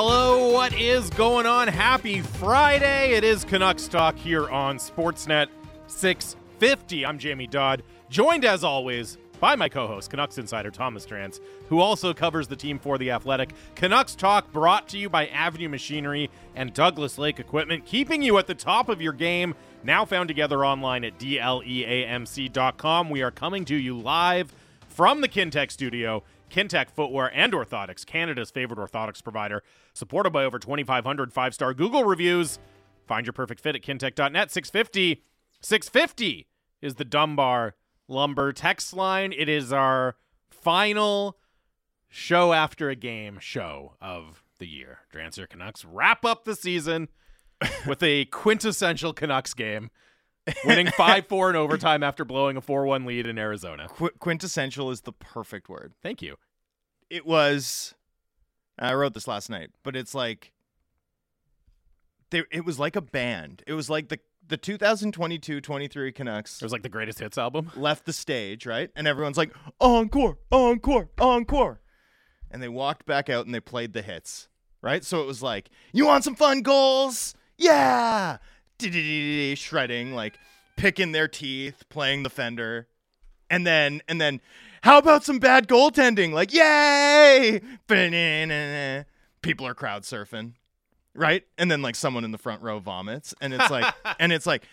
Hello, what is going on? Happy Friday. It is Canucks Talk here on Sportsnet 650. I'm Jamie Dodd, joined as always by my co host, Canucks insider Thomas Drance, who also covers the team for The Athletic. Canucks Talk brought to you by Avenue Machinery and Douglas Lake Equipment, keeping you at the top of your game. Now found together online at dleamc.com. We are coming to you live from the Kintec studio. Kintec Footwear and Orthotics, Canada's favorite orthotics provider, supported by over 2,500 five star Google reviews. Find your perfect fit at kintec.net. 650. 650 is the Dunbar Lumber text line. It is our final show after a game show of the year. Drancer Canucks wrap up the season with a quintessential Canucks game, winning 5 4 in overtime after blowing a 4 1 lead in Arizona. Qu- quintessential is the perfect word. Thank you. It was. I wrote this last night, but it's like. There, it was like a band. It was like the the 2022-23 Canucks It was like the greatest hits album. left the stage, right? And everyone's like, encore, encore, encore. And they walked back out and they played the hits, right? So it was like, you want some fun goals? Yeah. Shredding, like picking their teeth, playing the fender. And then, and then, how about some bad goaltending? Like, yay! Ba-na-na-na. People are crowd surfing, right? And then like someone in the front row vomits, and it's like, and it's like,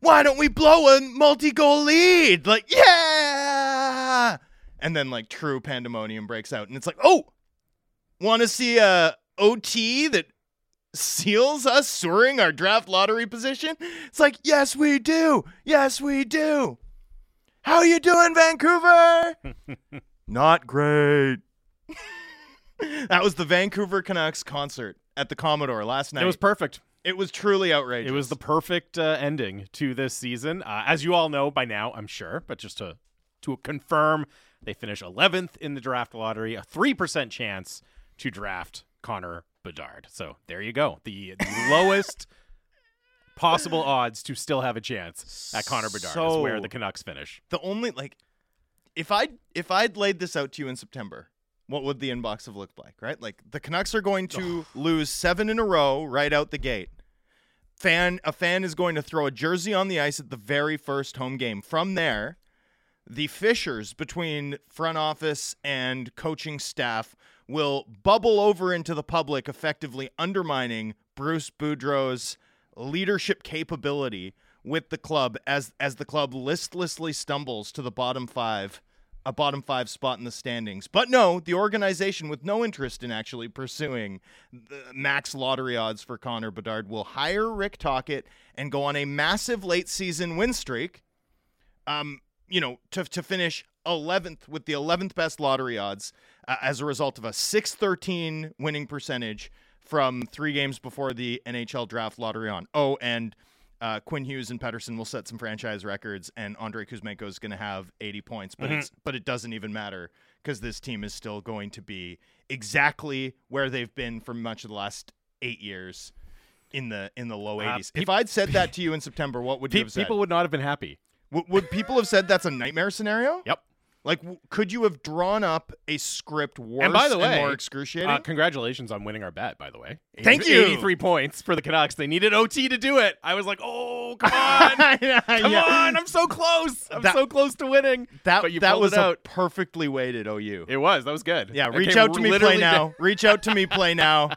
why don't we blow a multi-goal lead? Like, yeah! And then like true pandemonium breaks out, and it's like, oh, want to see a OT that seals us soaring our draft lottery position? It's like, yes, we do. Yes, we do. How you doing, Vancouver? Not great. that was the Vancouver Canucks concert at the Commodore last night. It was perfect. It was truly outrageous. It was the perfect uh, ending to this season. Uh, as you all know by now, I'm sure, but just to to confirm, they finish 11th in the draft lottery, a 3% chance to draft Connor Bedard. So there you go. The, the lowest possible odds to still have a chance at Connor Bedard is where the Canucks finish. the only like if I if I'd laid this out to you in September, what would the inbox have looked like, right? Like the Canucks are going to lose 7 in a row right out the gate. Fan a fan is going to throw a jersey on the ice at the very first home game. From there, the fissures between front office and coaching staff will bubble over into the public, effectively undermining Bruce Boudreau's leadership capability with the club as as the club listlessly stumbles to the bottom five, a bottom five spot in the standings. But no, the organization with no interest in actually pursuing max lottery odds for Connor Bedard will hire Rick Tocchet and go on a massive late season win streak um, you know, to to finish 11th with the 11th best lottery odds uh, as a result of a 613 winning percentage from three games before the NHL draft lottery on. Oh, and uh, Quinn Hughes and Pettersson will set some franchise records, and Andrei Kuzmenko is going to have 80 points, but it's but it doesn't even matter because this team is still going to be exactly where they've been for much of the last eight years. In the in the low Uh, 80s. if I'd said that to you in September, what would you have said? people would not have been happy. W- would people have said that's a nightmare scenario? Yep. Like, w- could you have drawn up a script worse And by the way, more excruciating? Uh, congratulations on winning our bet, by the way. Thank you. 83 points for the Canucks. They needed OT to do it. I was like, oh, come on. Yeah, Come yeah. on, I'm so close. I'm That- so close to winning. That but you that was out. perfectly weighted OU. It was. That was good. yeah, That reach out to me, play now. reach out to me, play now.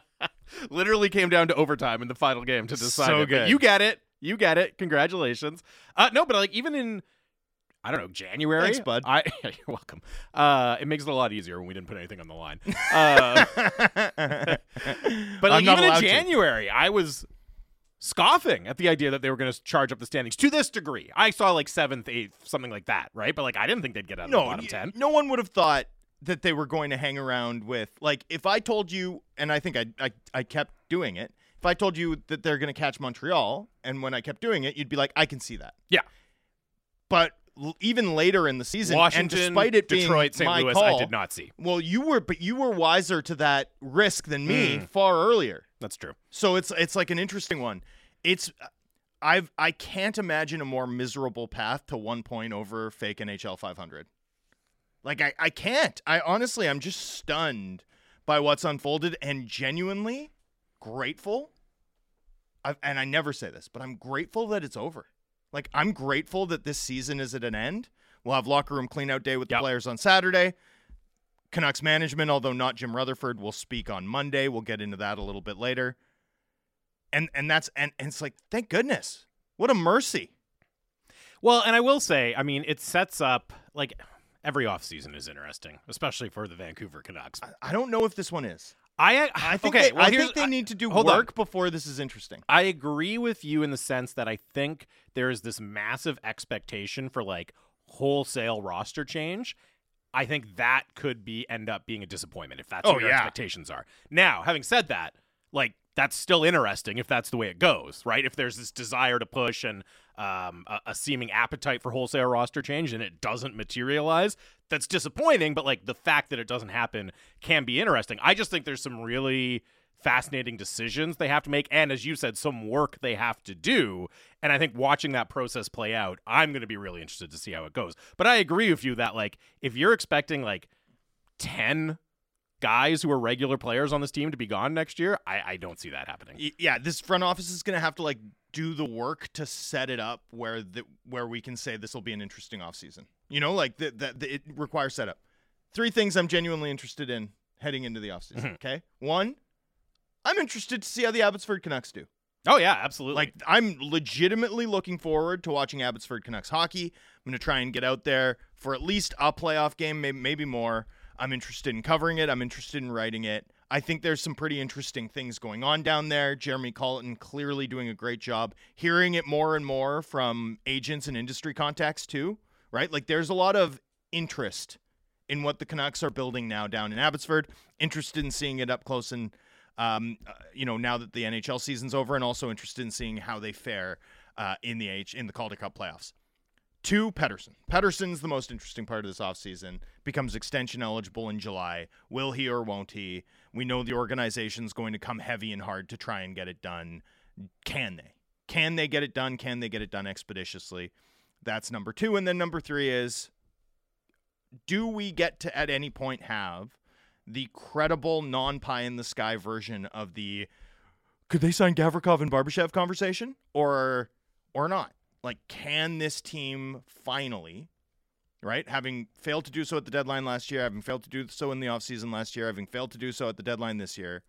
literally came down to overtime in the final game to decide. So it. But good. You get it. You get it. Congratulations. Uh, no, but like even in. I don't know, January. Thanks, bud. I, you're welcome. Uh, it makes it a lot easier when we didn't put anything on the line. Uh, but like, even in allowed to. January, I was scoffing at the idea that they were going to charge up the standings to this degree. I saw like seventh, eighth, something like that, right? But like, I didn't think they'd get out of the no, bottom y- ten. no one would have thought that they were going to hang around with like if I told you, and I think I I, I kept doing it. If I told you that they're going to catch Montreal, and when I kept doing it, you'd be like, I can see that. Yeah. But l- even later in the season, Washington, and despite it being Detroit, St. my Louis, call, I did not see. Well, you were, but you were wiser to that risk than me Mm. far earlier. That's true. So it's it's like an interesting one. It's I've I can't imagine a more miserable path to one point over fake NHL 500. Like I I can't. I honestly I'm just stunned by what's unfolded and genuinely grateful. I've, and I never say this, but I'm grateful that it's over. Like I'm grateful that this season is at an end. We'll have locker room cleanout day with the Yep. players on Saturday. Canucks management, although not Jim Rutherford, will speak on Monday. We'll get into that a little bit later. And and that's and, and it's like, thank goodness. What a mercy. Well, and I will say, I mean, it sets up like every offseason is interesting, especially for the Vancouver Canucks. I, I don't know if this one is. I I think okay, they, well, I think they I- need to do hold on. work before this is interesting. I agree with you in the sense that I think there is this massive expectation for like wholesale roster change. I think that could be end up being a disappointment if that's Oh, what your yeah. expectations are. Now, having said that, like that's still interesting if that's the way it goes, right? If there's this desire to push and um, a, a seeming appetite for wholesale roster change and it doesn't materialize, that's disappointing. But like the fact that it doesn't happen can be interesting. I just think there's some really fascinating decisions they have to make and as you said some work they have to do and i think watching that process play out i'm going to be really interested to see how it goes but i agree with you that like if you're expecting like 10 guys who are regular players on this team to be gone next year i, I don't see that happening yeah, this front office is going to have to like do the work to set it up where the where we can say this will be an interesting offseason. You know, like that that it requires setup. Three things I'm genuinely interested in heading into the offseason, Mhm. okay? One, I'm interested to see how the Abbotsford Canucks do. oh yeah absolutely Like I'm legitimately looking forward to watching Abbotsford Canucks hockey. I'm going to try and get out there for at least a playoff game, maybe, maybe more. I'm interested in covering it. I'm interested in writing it. I think there's some pretty interesting things going on down there. Jeremy Colliton clearly doing a great job. Hearing it more and more from agents and industry contacts too, right? Like there's a lot of interest in what the Canucks are building now down in Abbotsford. Interested in seeing it up close and um, uh, you know, now that the NHL season's over, and also interested in seeing how they fare uh, in the H in the Calder Cup playoffs. Two, Pettersson. Pettersson's the most interesting part of this offseason. Becomes extension eligible in July. Will he or won't he? We know the organization's going to come heavy and hard to try and get it done. Can they? Can they get it done? Can they get it done expeditiously? That's number two. And then number three is do we get to at any point have the credible non pie in the sky version of the could they sign Gavrikov and Barbashev conversation or or not? Like, can this team finally, right, having failed to do so at the deadline last year, having failed to do so in the offseason last year, having failed to do so at the deadline this year,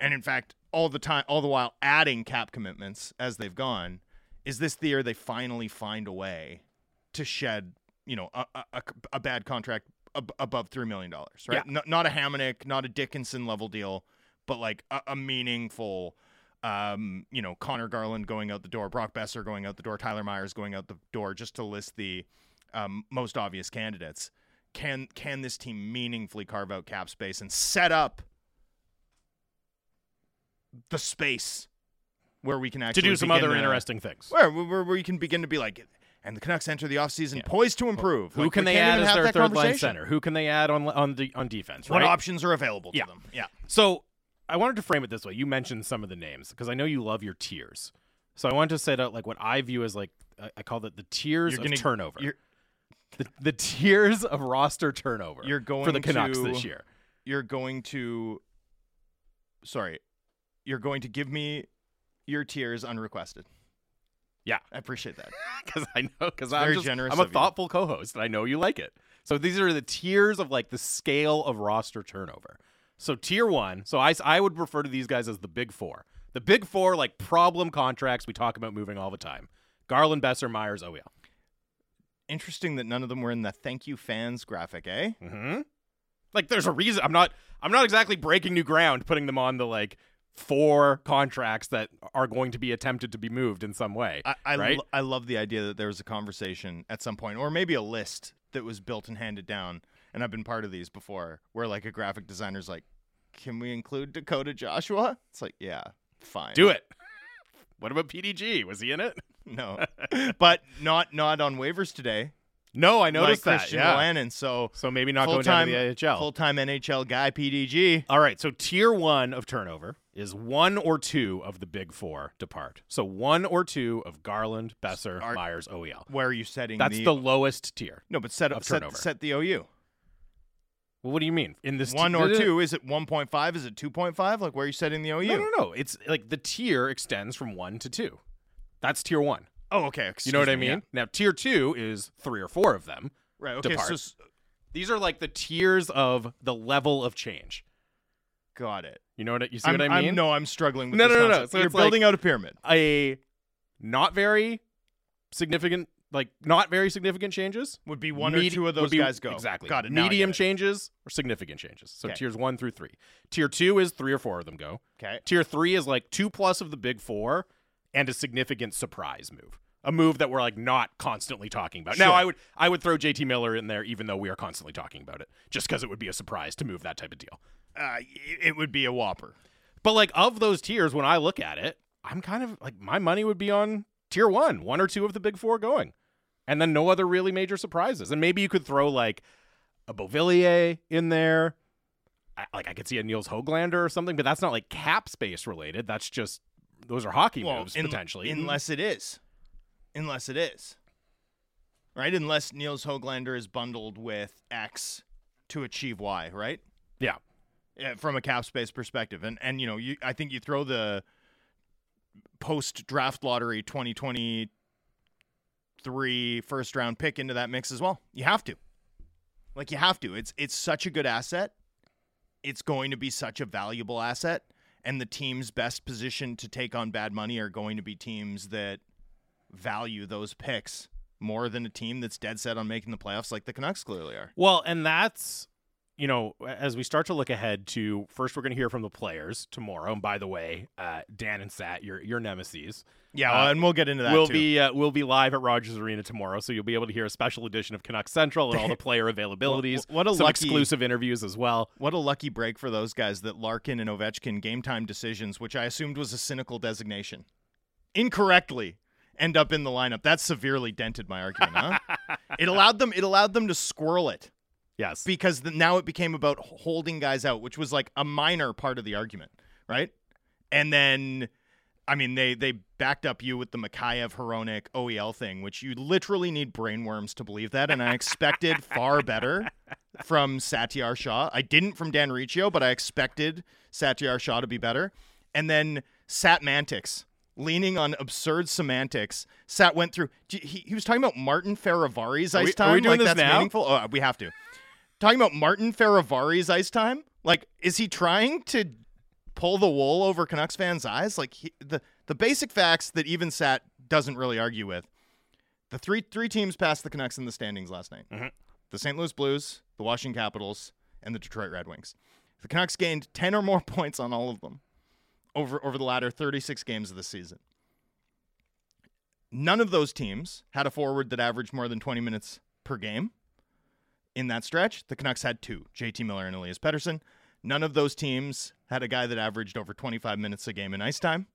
and in fact, all the time, all the while adding cap commitments as they've gone, is this the year they finally find a way to shed, you know, a, a, a- bad contract ab- above $3 million, right? Yeah. No- not a Hamonic, not a Dickinson level deal, but like a, a meaningful um, you know, Conor Garland going out the door, Brock Boeser going out the door, Tyler Myers going out the door, just to list the um, most obvious candidates. Can can this team meaningfully carve out cap space and set up the space where we can actually to do some other to- interesting things where, where where we can begin to be like, and the Canucks enter the offseason Yeah. poised to improve. who Like, can they add as their third line center who can they add on on the on defense What options are available to Yeah. them? Yeah. So I wanted to frame it this way. You mentioned some of the names because I know you love your tiers. So I wanted to set out like what I view as like I- I call it the tiers You're of gonna- turnover. the, the tiers of roster turnover. You're going for the Canucks to- this year. you're going to sorry you're going to give me your tears unrequested Yeah. i appreciate that because I know because I'm just, generous I'm a of you. thoughtful co-host and I know you like it. So these are the tiers of like the scale of roster turnover. So tier one, so I, I would refer to these guys as the big four. The big four like problem contracts we talk about moving all the time. Garland, Boeser, Myers, OEL. interesting that none of them were in the thank you fans graphic eh Mm-hmm. Like there's a reason I'm not I'm not exactly breaking new ground putting them on the like four contracts that are going to be attempted to be moved in some way. I I, right? lo- I love the idea that there was a conversation at some point or maybe a list that was built and handed down and i've been part of these before where like a graphic designer's like can we include dakota joshua it's like yeah fine Do it. What about PDG? Was he in it? no but not not on waivers today No, I like noticed that. christian Yeah. So So maybe not going down to the AHL. full-time nhl guy pdg All right, so tier one of turnover is one or two of the big four depart. So one or two of Garland, Boeser, Are- Myers, OEL. where are you setting That's the, the lowest tier. no but set up set, set the ou Well, what do you mean? In this One ti- or two? Is it 1.5? Is it 2.5? Like where are you setting the OU? No, no, no. It's like the tier extends from one to two. That's tier one. Oh, okay. You know what I excuse me, mean? Now, tier two is three or four of them. Right. Okay. Depart. So These are like the tiers of the level of change. got it. You know what you see I'm, what I mean? I'm, no, I'm struggling with No, this no, no, no. So You're it's like- building out a pyramid. A not very significant, like not very significant changes. Would be one Medi- or two of those be- guys go. Exactly. Got it. Medium it. changes or significant changes. So Okay. tiers one through three. Tier two is three or four of them go. Okay. Tier three is like two plus of the big four and a significant surprise move. A move that we're like not constantly talking about. Now I would I would throw JT Miller in there even though we are constantly talking about it. Just because it would be a surprise to move that type of deal. Uh, it would be a whopper. But like of those tiers, when I look at it, I'm kind of like my money would be on tier one, one or two of the big four going. And then no other really major surprises. And maybe you could throw like a Beauvillier in there. I, like I could see a Nils Hoglander or something, but that's not like cap space related. That's just those are hockey moves in- potentially. unless it is, unless it is, right? Unless Nils Hoglander is bundled with X to achieve Y, right? yeah. Yeah, from a cap space perspective, and and you know, you I think you throw the post draft lottery 2023 first round pick into that mix as well. You have to, like, you have to. It's it's such a good asset. It's going to be such a valuable asset, and the teams best positioned to take on bad money are going to be teams that value those picks more than a team that's dead set on making the playoffs, like the Canucks clearly are. Well, and that's you know, as we start to look ahead to first, we're going to hear from the players tomorrow. And by the way, uh, Dan and Sat, your your nemesis, Yeah, Uh, and we'll get into that. We'll too. be uh, will be live at Rogers Arena tomorrow, so you'll be able to hear a special edition of Canucks Central and all the player availabilities. What- what a some lucky- exclusive interviews as well. What a lucky break for those guys that Larkin and Ovechkin game time decisions, which I assumed was a cynical designation, incorrectly end up in the lineup. That severely dented my argument, huh? it allowed them it allowed them to squirrel it Yes, because the, now it became about holding guys out, which was like a minor part of the argument, right? And then I mean they they backed up you with the Mikheyev Hronek OEL thing, which you literally need brainworms to believe that, and I expected far better from Satiar Shah. I didn't from Dan Riccio, but I expected Satiar Shah to be better. And then Satmantics, leaning on absurd semantics. Sat went through. He, he was talking about Martin Are we- ice are we doing like this that's now? meaningful. Oh, we have to. Talking about Martin Fehervary's ice time. Like, is he trying to pull the wool over Canucks fans' eyes? Like he, the the basic facts that even Sat doesn't really argue with. The three three teams passed the Canucks in the standings last night. Mhm. The St. Louis Blues, the Washington Capitals, and the Detroit Red Wings. The Canucks gained 10 or more points on all of them over over the latter 36 games of the season. None of those teams had a forward that averaged more than 20 minutes per game. In that stretch, the Canucks had two, JT Miller and Elias Pettersson. None of those teams had a guy that averaged over 25 minutes a game in ice time.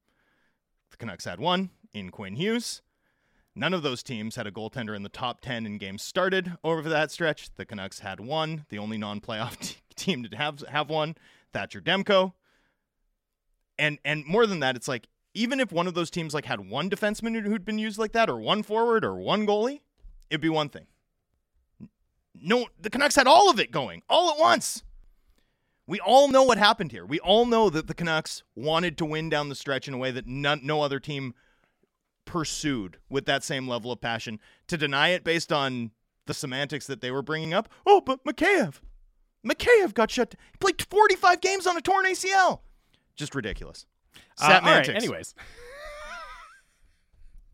The Canucks had one in Quinn Hughes. None of those teams had a goaltender in the top 10 in games started over that stretch. The Canucks had one, the only non-playoff t- team to have have one, Thatcher Demko. And and more than that, it's like even if one of those teams like had one defenseman who'd been used like that or one forward or one goalie, it'd be one thing. No, the Canucks had all of it going all at once. We all know what happened here. We all know that the Canucks wanted to win down the stretch in a way that none, no other team pursued with that same level of passion. To deny it based on the semantics that they were bringing up, oh, but Mikheyev, Mikheyev got shut. He played 45 games on a torn ACL. Just ridiculous. Uh, all right, Satmantics.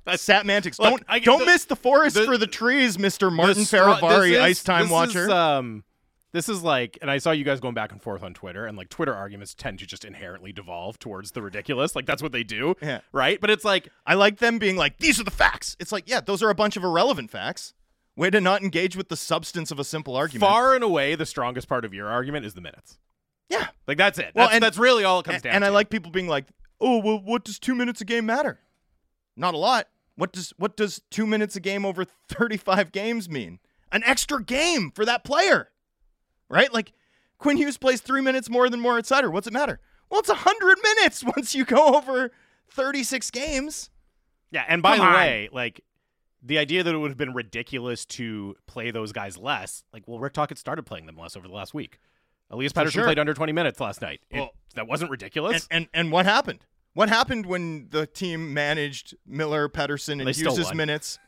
Anyways, Satmantics. Look, Don't I- don't the- miss the forest the- for the trees, Mister Martin The straw- Fehervary, is- ice time this watcher. Is, um, this is like, and I saw you guys going back and forth on Twitter, and like Twitter arguments tend to just inherently devolve towards the ridiculous. Like that's what they do, Yeah. right? But it's like, I like them being like, these are the facts. It's like, yeah, those are a bunch of irrelevant facts. Way to not engage with the substance of a simple argument. far and away, the strongest part of your argument is the minutes. yeah. Like that's it. Well, That's, and- that's really all it comes And, down. and to. I like people being like, oh, well, what does two minutes a game matter? Not a lot. What does what does two minutes a game over 35 games mean? An extra game for that player, right? Like Quinn Hughes plays three minutes more than Moritz Seider. What's it matter? Well, it's 100 minutes once you go over 36 games. Yeah, and by Come the on. way, like the idea that it would have been ridiculous to play those guys less, like, well, Rick Tocchet started playing them less over the last week. Elias Pettersson sure. played under 20 minutes last night. It- Well- that wasn't ridiculous. And, and and what happened? What happened when the team managed Miller, Pettersson, and Hughes' minutes?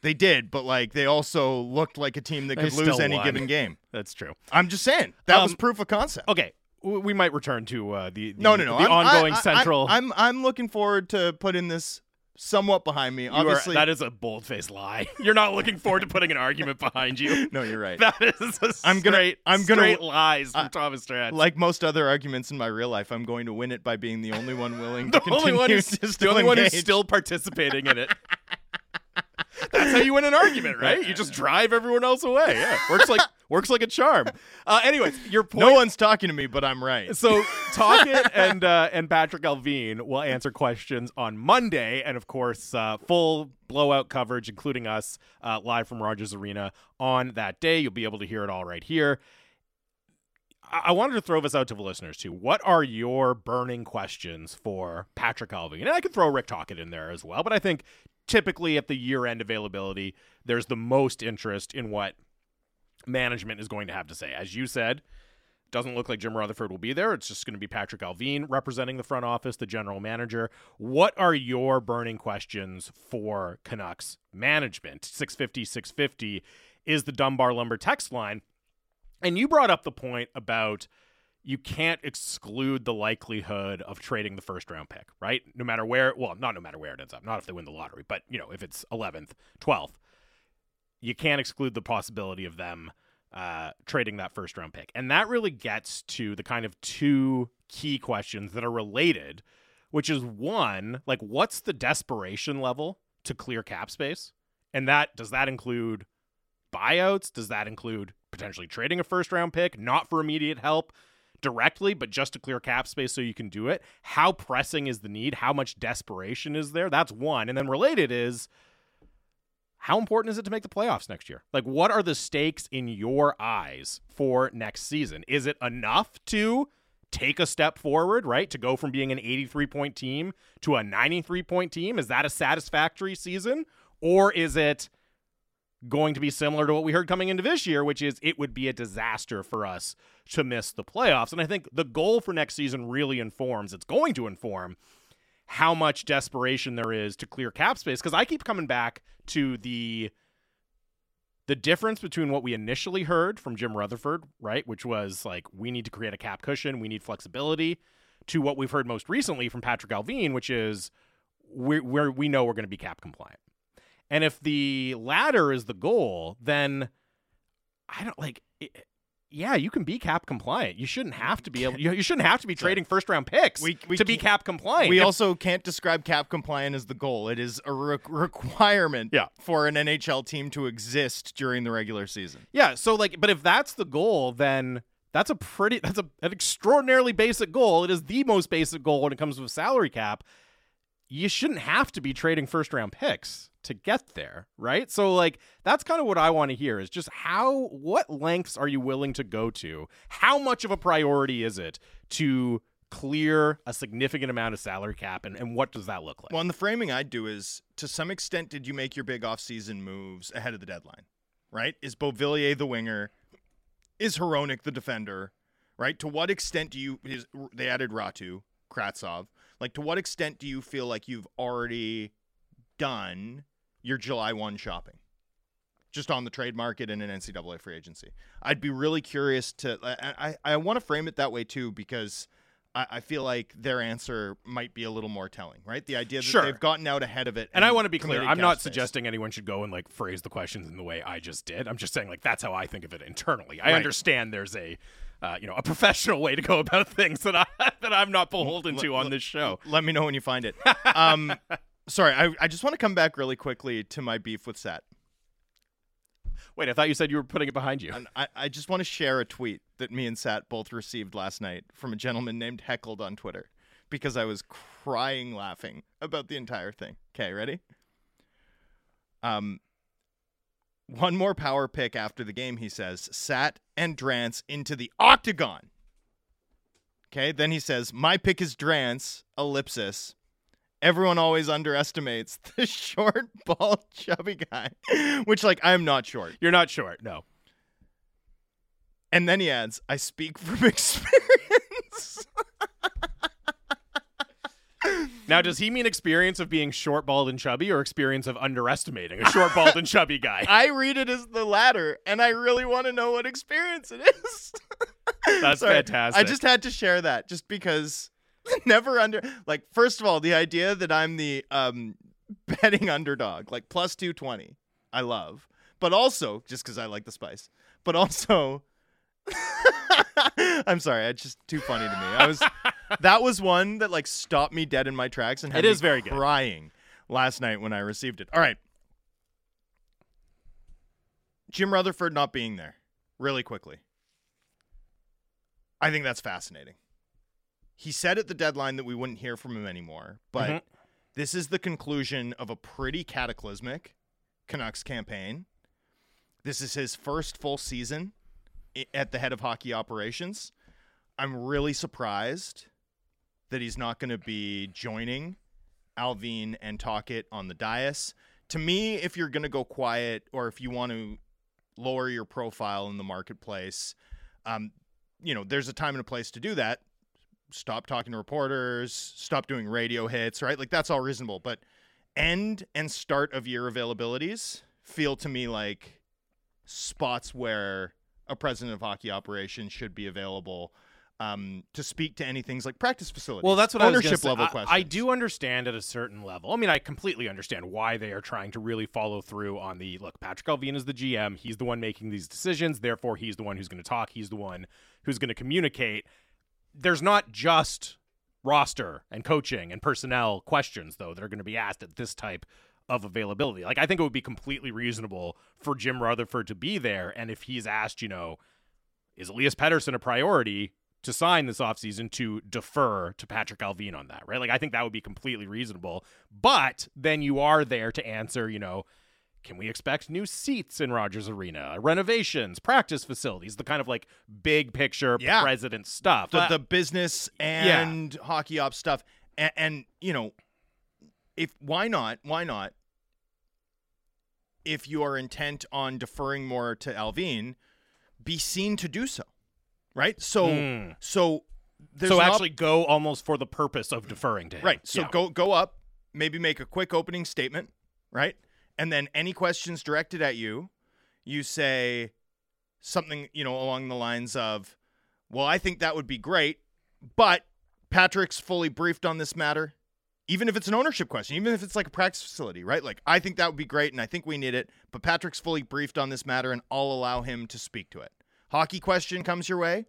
They did, but like they also looked like a team that They could lose any won. given game. That's true. I'm just saying that was Um, proof of concept. Okay, we might return to uh, the, the no, no, no. the I'm, ongoing I, I, central. I, I'm I'm looking forward to putting this somewhat behind me. You are- Obviously, that is a bold faced lie. You're not looking forward to putting an argument behind you. no, you're right. That is a I'm gonna- straight, I'm gonna- straight lies from I- Thomas Drance. like most other arguments in my real life, I'm going to win it by being the only one willing the to only continue one who's the only one who's still participating in it. That's how you win an argument, right? You just drive everyone else away. Yeah, works like works like a charm. Uh, anyways, your point. No one's talking to me, but I'm right. So Tocchet and uh, and Patrick Allvin will answer questions on Monday, and of course, uh, full blowout coverage, including us uh, live from Rogers Arena on that day. You'll be able to hear it all right here. I-, wanted to throw this out to the listeners too. What are your burning questions for Patrick Allvin? And I could throw Rick Tocchet in there as well, but I think typically at the year end availability, there's the most interest in what management is going to have to say. As you said, doesn't look like Jim Rutherford will be there. It's just going to be Patrick Allvin representing the front office, the general manager. What are your burning questions for Canucks management? 650 650 is the Dunbar Lumber text line. And you brought up the point about you can't exclude the likelihood of trading the first round pick, right? No matter where, well, not no matter where it ends up, not if they win the lottery, but you know, if it's 11th, 12th, you can't exclude the possibility of them uh, trading that first round pick. And that really gets to the kind of two key questions that are related, which is one, like what's the desperation level to clear cap space? And that does that include buyouts? Does that include potentially trading a first round pick, not for immediate help directly, but just to clear cap space so you can do it? How pressing is the need? How much desperation is there? That's one. And then related is how important is it to make the playoffs next year? Like, what are the stakes in your eyes for next season? Is it enough to take a step forward, right? To go from being an 83 point team to a 93 point team? Is that a satisfactory season? Or is it going to be similar to what we heard coming into this year, which is it would be a disaster for us to miss the playoffs? And I think the goal for next season really informs, it's going to inform how much desperation there is to clear cap space because I keep coming back to the the difference between what we initially heard from Jim Rutherford, right, which was like we need to create a cap cushion, we need flexibility, to what we've heard most recently from Patrick Allvin, which is we we're, we know we're going to be cap compliant. And if the latter is the goal, then I don't like. It, yeah, you can be cap compliant. You shouldn't have to be able. You, you shouldn't have to be trading first round picks We- we to be cap compliant. We If- also can't describe cap compliant as the goal. It is a re- requirement Yeah. for an NHL team to exist during the regular season. Yeah, so like but if that's the goal, then that's a pretty that's a, an extraordinarily basic goal. It is the most basic goal when it comes to a salary cap. You shouldn't have to be trading first round picks to get there, right? So like that's kind of what I want to hear is just how what lengths are you willing to go to? How much of a priority is it to clear a significant amount of salary cap and, and what does that look like? Well, and the framing I'd do is to some extent, did you make your big offseason moves ahead of the deadline? Right? Is Beauvillier the winger? Is Hronek the defender? Right? To what extent do you is they added Ratu, Kravtsov? Like to what extent do you feel like you've already done your July 1 shopping? Just on the trade market and an NCAA free agency. I'd be really curious to I I, I want to frame it that way too because I, I feel like their answer might be a little more telling, right? The idea that Sure. they've gotten out ahead of it. And I want to be clear. I'm not space. suggesting anyone should go and like phrase the questions in the way I just did. I'm just saying like that's how I think of it internally. I Right. understand there's a uh, you know a professional way to go about things that I that I'm not beholden to on this show. Let me know when you find it. Um, sorry, I, I just want to come back really quickly to my beef with Sat. Wait, I thought you said you were putting it behind you. And I, I just want to share a tweet that me and Sat both received last night from a gentleman named Heckled on Twitter because I was crying laughing about the entire thing. Okay, ready? Um, one more power pick after the game, he says, Sat and Drance into the octagon. Okay, then he says, My pick is Drance, ellipsis, everyone always underestimates the short, bald, chubby guy, which like I'm not short. You're not short, no. And then he adds, "I speak from experience." Now, does he mean experience of being short, bald, and chubby, or experience of underestimating a short, bald, and chubby guy? I read it as the latter, and I really want to know what experience it is. That's Sorry, fantastic. I just had to share that just because never under like first of all, the idea that I'm the um betting underdog, like plus 220, I love. But also, just because I like the spice. But also I'm sorry, it's just too funny to me. I was that was one that like stopped me dead in my tracks and had It me is very good. crying last night when I received it. All right. Jim Rutherford not being there, really quickly. I think that's fascinating. He said at the deadline that we wouldn't hear from him anymore, but Mhm. this is the conclusion of a pretty cataclysmic Canucks campaign. This is his first full season at the head of hockey operations. I'm really surprised that he's not going to be joining Allvin and Tocchet on the dais. To me, if you're going to go quiet or if you want to lower your profile in the marketplace, um, you know, there's a time and a place to do that. Stop talking to reporters, stop doing radio hits, right? Like that's all reasonable. But end and start of year availabilities feel to me like spots where a president of hockey operations should be available um, to speak to any things like practice facilities. Well, that's what ownership level I- questions. I, do understand at a certain level. I mean, I completely understand why they are trying to really follow through on the look. Patrick Allvin is the GM. He's the one making these decisions. Therefore, he's the one who's going to talk. He's the one who's going to communicate. There's not just roster and coaching and personnel questions though that are going to be asked at this type of availability. Like I think it would be completely reasonable for Jim Rutherford to be there and if he's asked, you know, is Elias Pettersson a priority to sign this offseason to defer to Patrick Allvin on that, right? Like I think that would be completely reasonable. But then you are there to answer, you know, can we expect new seats in Rogers Arena, renovations, practice facilities, the kind of like big picture Yeah. president stuff. the, Uh, the business and hockey ops stuff and, and you know if why not why not if you are intent on deferring more to allvin be seen to do so right so Mm. so there's so an op- actually go almost for the purpose of deferring to him. right so Yeah. go go up maybe make a quick opening statement right and then any questions directed at you you say something you know along the lines of well i think that would be great but patrick's fully briefed on this matter even if it's an ownership question even if it's like a practice facility right? Like i think that would be great and i think we need it but patrick's fully briefed on this matter and i'll allow him to speak to it. Hockey question comes your way.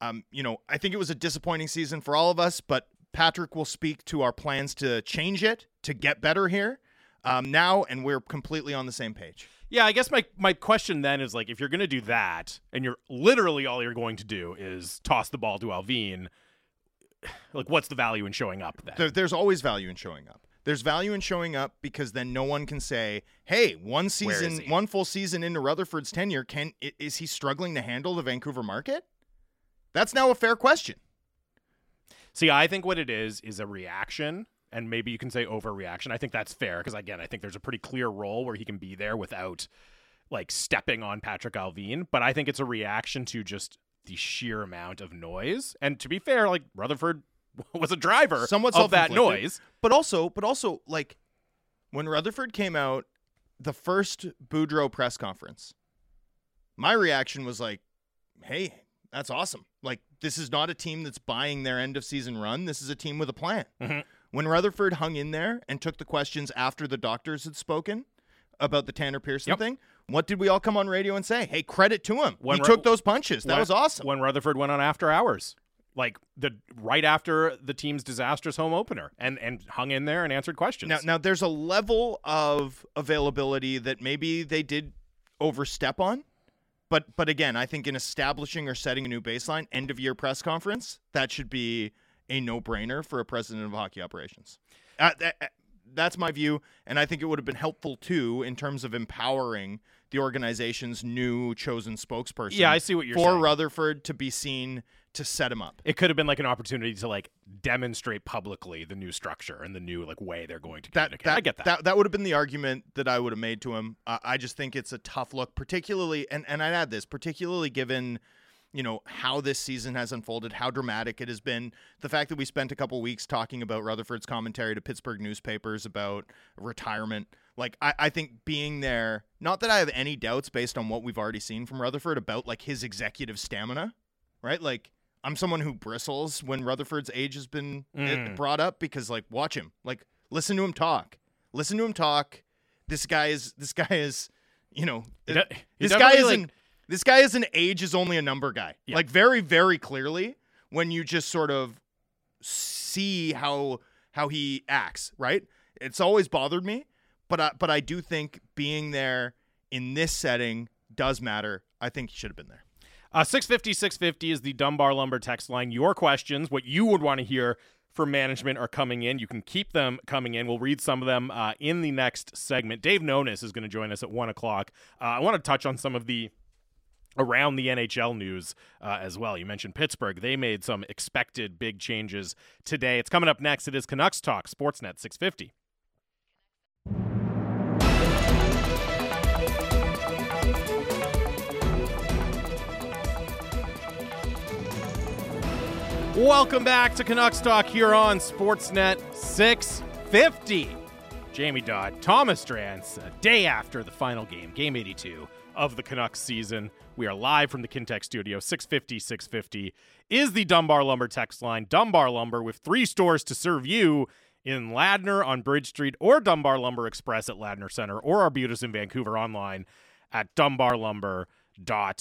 Um, you know, I think it was a disappointing season for all of us, but Patrick will speak to our plans to change it, to get better here. Um, now, and we're completely on the same page. Yeah, I guess my my question then is like if you're going to do that and you're literally all you're going to do is toss the ball to Allvin, like what's the value in showing up then? There, there's always value in showing up. There's value in showing up because then no one can say, "Hey, one season, one full season into Rutherford's tenure, can is he struggling to handle the Vancouver market?" That's now a fair question. See, I think what it is is a reaction, and maybe you can say overreaction. I think that's fair because again, I think there's a pretty clear role where he can be there without like stepping on Patrick Allvin. But I think it's a reaction to just the sheer amount of noise. And to be fair, like Rutherford was a driver Somewhat of that noise. But also, but also, like when Rutherford came out, the first Boudreau press conference, my reaction was like, "Hey, that's awesome! Like this is not a team that's buying their end of season run. This is a team with a plan." Mhm. When Rutherford hung in there and took the questions after the doctors had spoken about the Tanner Pearson Yep. thing, what did we all come on radio and say? Hey, credit to him. When he Ru- took those punches. That when- was awesome. When Rutherford went on after hours, like the right after the team's disastrous home opener, and and hung in there and answered questions. Now, now there's a level of availability that maybe they did overstep on, but but again, I think in establishing or setting a new baseline, end of year press conference, that should be a no brainer for a president of hockey operations. Uh, th- uh, that's my view, and I think it would have been helpful too in terms of empowering the organization's new chosen spokesperson. Yeah, I see what you're for saying. Rutherford to be seen to set him up. It could have been like an opportunity to like demonstrate publicly the new structure and the new like way they're going to That communicate. that I get that. that that would have been the argument that I would have made to him. Uh, I just think it's a tough look, particularly, and and I'd add this, particularly given. You know how this season has unfolded, how dramatic it has been. The fact that we spent a couple weeks talking about Rutherford's commentary to Pittsburgh newspapers about retirement. Like I, I think being there, not that I have any doubts based on what we've already seen from Rutherford about like his executive stamina, right? Like I'm someone who bristles when Rutherford's age has been Mm. brought up because like watch him, like listen to him talk, listen to him talk. This guy is this guy is, you know, He de- he this guy is like- an this guy is an age is only a number guy. Yeah. Like very very clearly when you just sort of see how how he acts, right? It's always bothered me, but I, but I do think being there in this setting does matter. I think he should have been there. Uh, 650 650 is the Dunbar Lumber text line. Your questions, what you would want to hear from management, are coming in. You can keep them coming in. We'll read some of them uh, in the next segment. Dave Nonis is going to join us at 1 o'clock. Uh, I want to touch on some of the around the NHL news uh, as well. You mentioned Pittsburgh. They made some expected big changes today. It's coming up next. It is Canucks Talk, Sportsnet 650. Welcome back to Canucks Talk here on Sportsnet 650. Jamie Dodd, Thomas Drance, a uh, day after the final game, game 82 of the Canucks season. We are live from the Kintec studio. 650 650 is the Dunbar Lumber text line. Dunbar Lumber with three stores to serve you in Ladner on Bridge Street or Dunbar Lumber Express at Ladner Center or Arbutus in Vancouver online at dunbarlumber.com.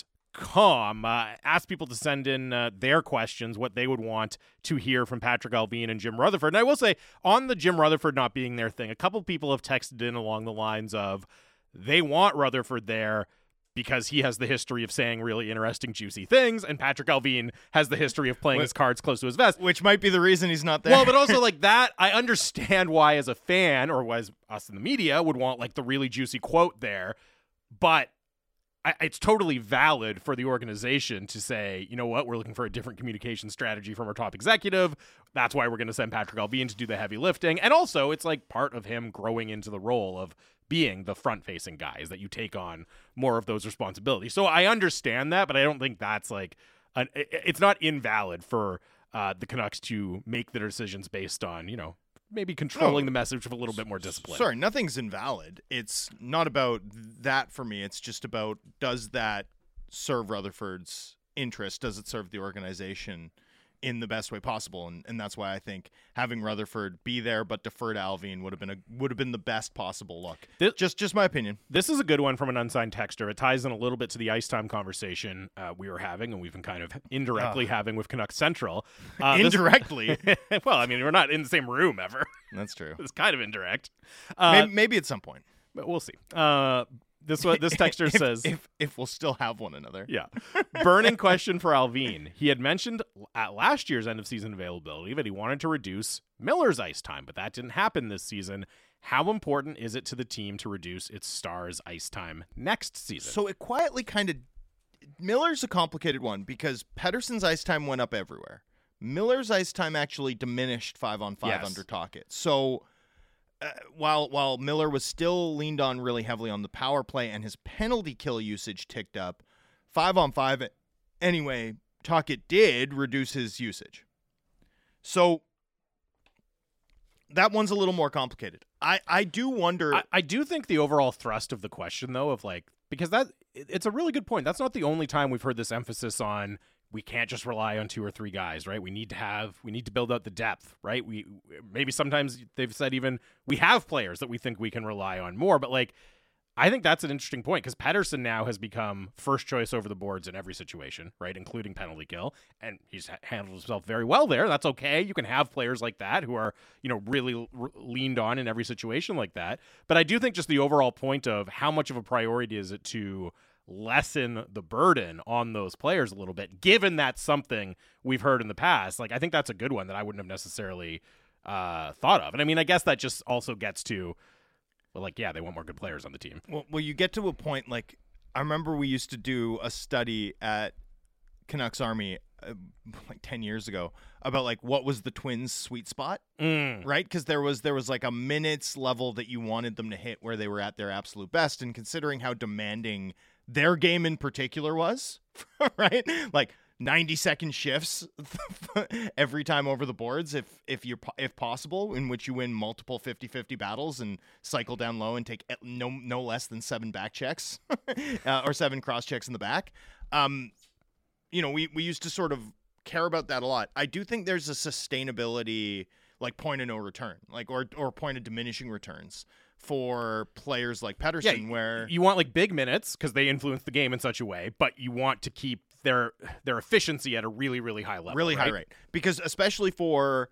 Uh, ask people to send in uh, their questions, what they would want to hear from Patrick Allvin and Jim Rutherford. And I will say, on the Jim Rutherford not being there thing, a couple people have texted in along the lines of they want Rutherford there because he has the history of saying really interesting, juicy things, and Patrick Allvin has the history of playing Wh- his cards close to his vest. Which might be the reason he's not there. Well, but also like that, I understand why, as a fan or as us in the media, would want like the really juicy quote there, but I, it's totally valid for the organization to say, you know what, we're looking for a different communication strategy from our top executive. That's why we're going to send Patrick Allvin to do the heavy lifting, and also it's like part of him growing into the role of being the front-facing guy is that you take on more of those responsibilities. So I understand that, but I don't think that's like an, it- it's not invalid for uh, the Canucks to make the decisions based on you know maybe controlling oh, the message with a little bit more discipline. Sorry, nothing's invalid. It's not about that for me. It's just about does that serve Rutherford's interest? Does it serve the organization in the best way possible? And and that's why I think having Rutherford be there but defer to Allvin would have been a would have been the best possible look. This- just just my opinion. This is a good one from an unsigned texter. It ties in a little bit to the ice time conversation uh, we were having, and we've been kind of indirectly having with Canucks Central. Uh, this- Indirectly. well, I mean, we're not in the same room ever. that's true. it's kind of indirect. Uh, maybe, maybe at some point. but we'll see. Uh, this one, this texter if, says, if if we'll still have one another. Yeah. Burning question for Allvin. He had mentioned at last year's end of season availability that he wanted to reduce Miller's ice time, but that didn't happen this season. How important is it to the team to reduce its stars' ice time next season? So it quietly kind of Miller's a complicated one because Pettersson's ice time went up everywhere. Miller's ice time actually diminished five on five Yes. under Tocchet. So uh, while while Miller was still leaned on really heavily on the power play and his penalty kill usage ticked up, five on five anyway, Tocchet did reduce his usage. So that one's a little more complicated. I, I do wonder I, I do think the overall thrust of the question, though, of like, because that it's a really good point. That's not the only time we've heard this emphasis on we can't just rely on two or three guys, right? We need to have we need to build out the depth, right? We maybe sometimes they've said even we have players that we think we can rely on more, but like I think that's an interesting point because Pettersson now has become first choice over the boards in every situation, right, including penalty kill, and he's ha- handled himself very well there. That's okay. You can have players like that who are, you know, really r- leaned on in every situation like that. But I do think just the overall point of how much of a priority is it to lessen the burden on those players a little bit, given that's something we've heard in the past. Like I think that's a good one that I wouldn't have necessarily uh, thought of. And I mean, I guess that just also gets to, well, like, yeah, they want more good players on the team. Well, well, you get to a point like I remember we used to do a study at Canucks Army uh, like 10 years ago about like what was the Twins sweet spot, Mm. right? Cuz there was there was like a minutes level that you wanted them to hit where they were at their absolute best and considering how demanding their game in particular was, right? Like 90 second shifts every time over the boards if if you're if possible in which you win multiple 50-50 battles and cycle down low and take no no less than 7 back checks uh, or 7 cross checks in the back. Um you know we we used to sort of care about that a lot. I do think there's a sustainability like point of no return like or or point of diminishing returns for players like Pettersson Yeah, where You want like big minutes because they influence the game in such a way, but you want to keep their their efficiency at a really really high level, really high rate. Because especially for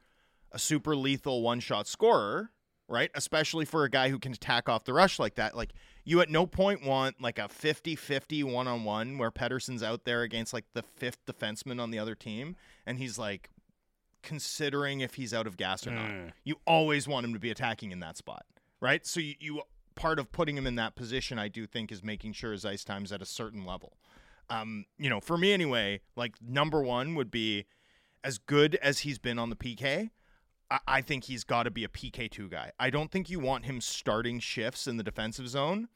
a super lethal one shot scorer right especially for a guy who can attack off the rush like that like you at no point want like a 50-50 one-on-one where Pettersson's out there against like the fifth defenseman on the other team and he's like considering if he's out of gas or not. Mm. you always want him to be attacking in that spot right so you, you part of putting him in that position i do think is making sure his ice time's at a certain level um, you know, for me anyway, like number one would be as good as he's been on the PK. I, I think he's got to be a PK two guy. I don't think you want him starting shifts in the defensive zone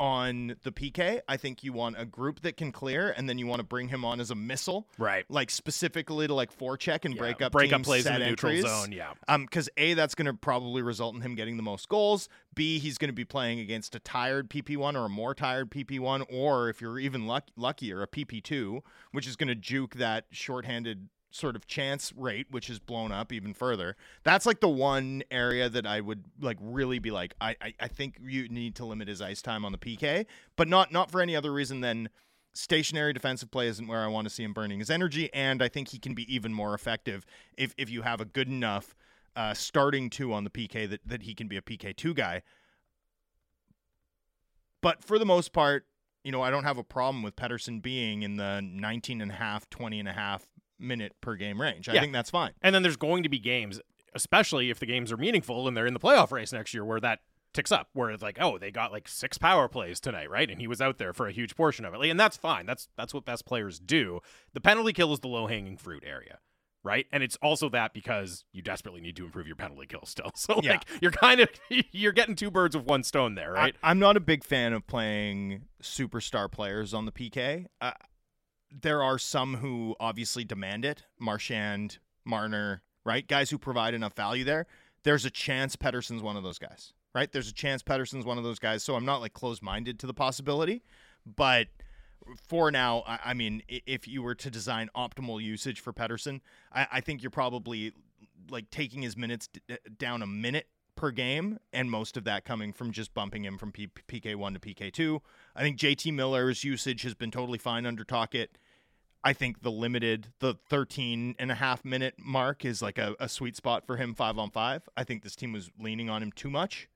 on the PK. I think you want a group that can clear, and then you want to bring him on as a missile, Right. like specifically to like forecheck and Yeah, break up break up plays in the neutral entries. zone. Yeah. Um, because a that's going to probably result in him getting the most goals. B he's going to be playing against a tired PP one or a more tired PP one, or if you're even luck- luckier, a PP two, which is going to juke that shorthanded sort of chance rate, which is blown up even further. That's like the one area that I would like really be like, I I, I think you need to limit his ice time on the PK, but not not for any other reason than stationary defensive play isn't where I want to see him burning his energy, and I think he can be even more effective if if you have a good enough uh, starting two on the PK that that he can be a PK two guy. But for the most part, you know, I don't have a problem with Pettersson being in the 19 and a half, 20 and a half minute per game range. I Yeah. think that's fine. And then there's going to be games, especially if the games are meaningful and they're in the playoff race next year, where that ticks up, where it's like, oh, they got like six power plays tonight, right? And he was out there for a huge portion of it, and that's fine. That's that's what best players do. The penalty kill is the low hanging fruit area, right? And it's also that because you desperately need to improve your penalty kill still. So Yeah. like you're kind of you're getting two birds with one stone there, right? I, am not a big fan of playing superstar players on the PK. Uh, there are some who obviously demand it. Marchand, Marner, right? Guys who provide enough value there. There's a chance Pettersson's one of those guys, right? There's a chance Pettersson's one of those guys. So I'm not like closed minded to the possibility. But for now, I, I mean, if you were to design optimal usage for Pettersson, I, I think you're probably like taking his minutes d- down a minute per game, and most of that coming from just bumping him from P- PK1 to PK2. I think JT Miller's usage has been totally fine under Tocchet. I think the limited, the 13 and a half minute mark is like a, a sweet spot for him five on five. I think this team was leaning on him too much.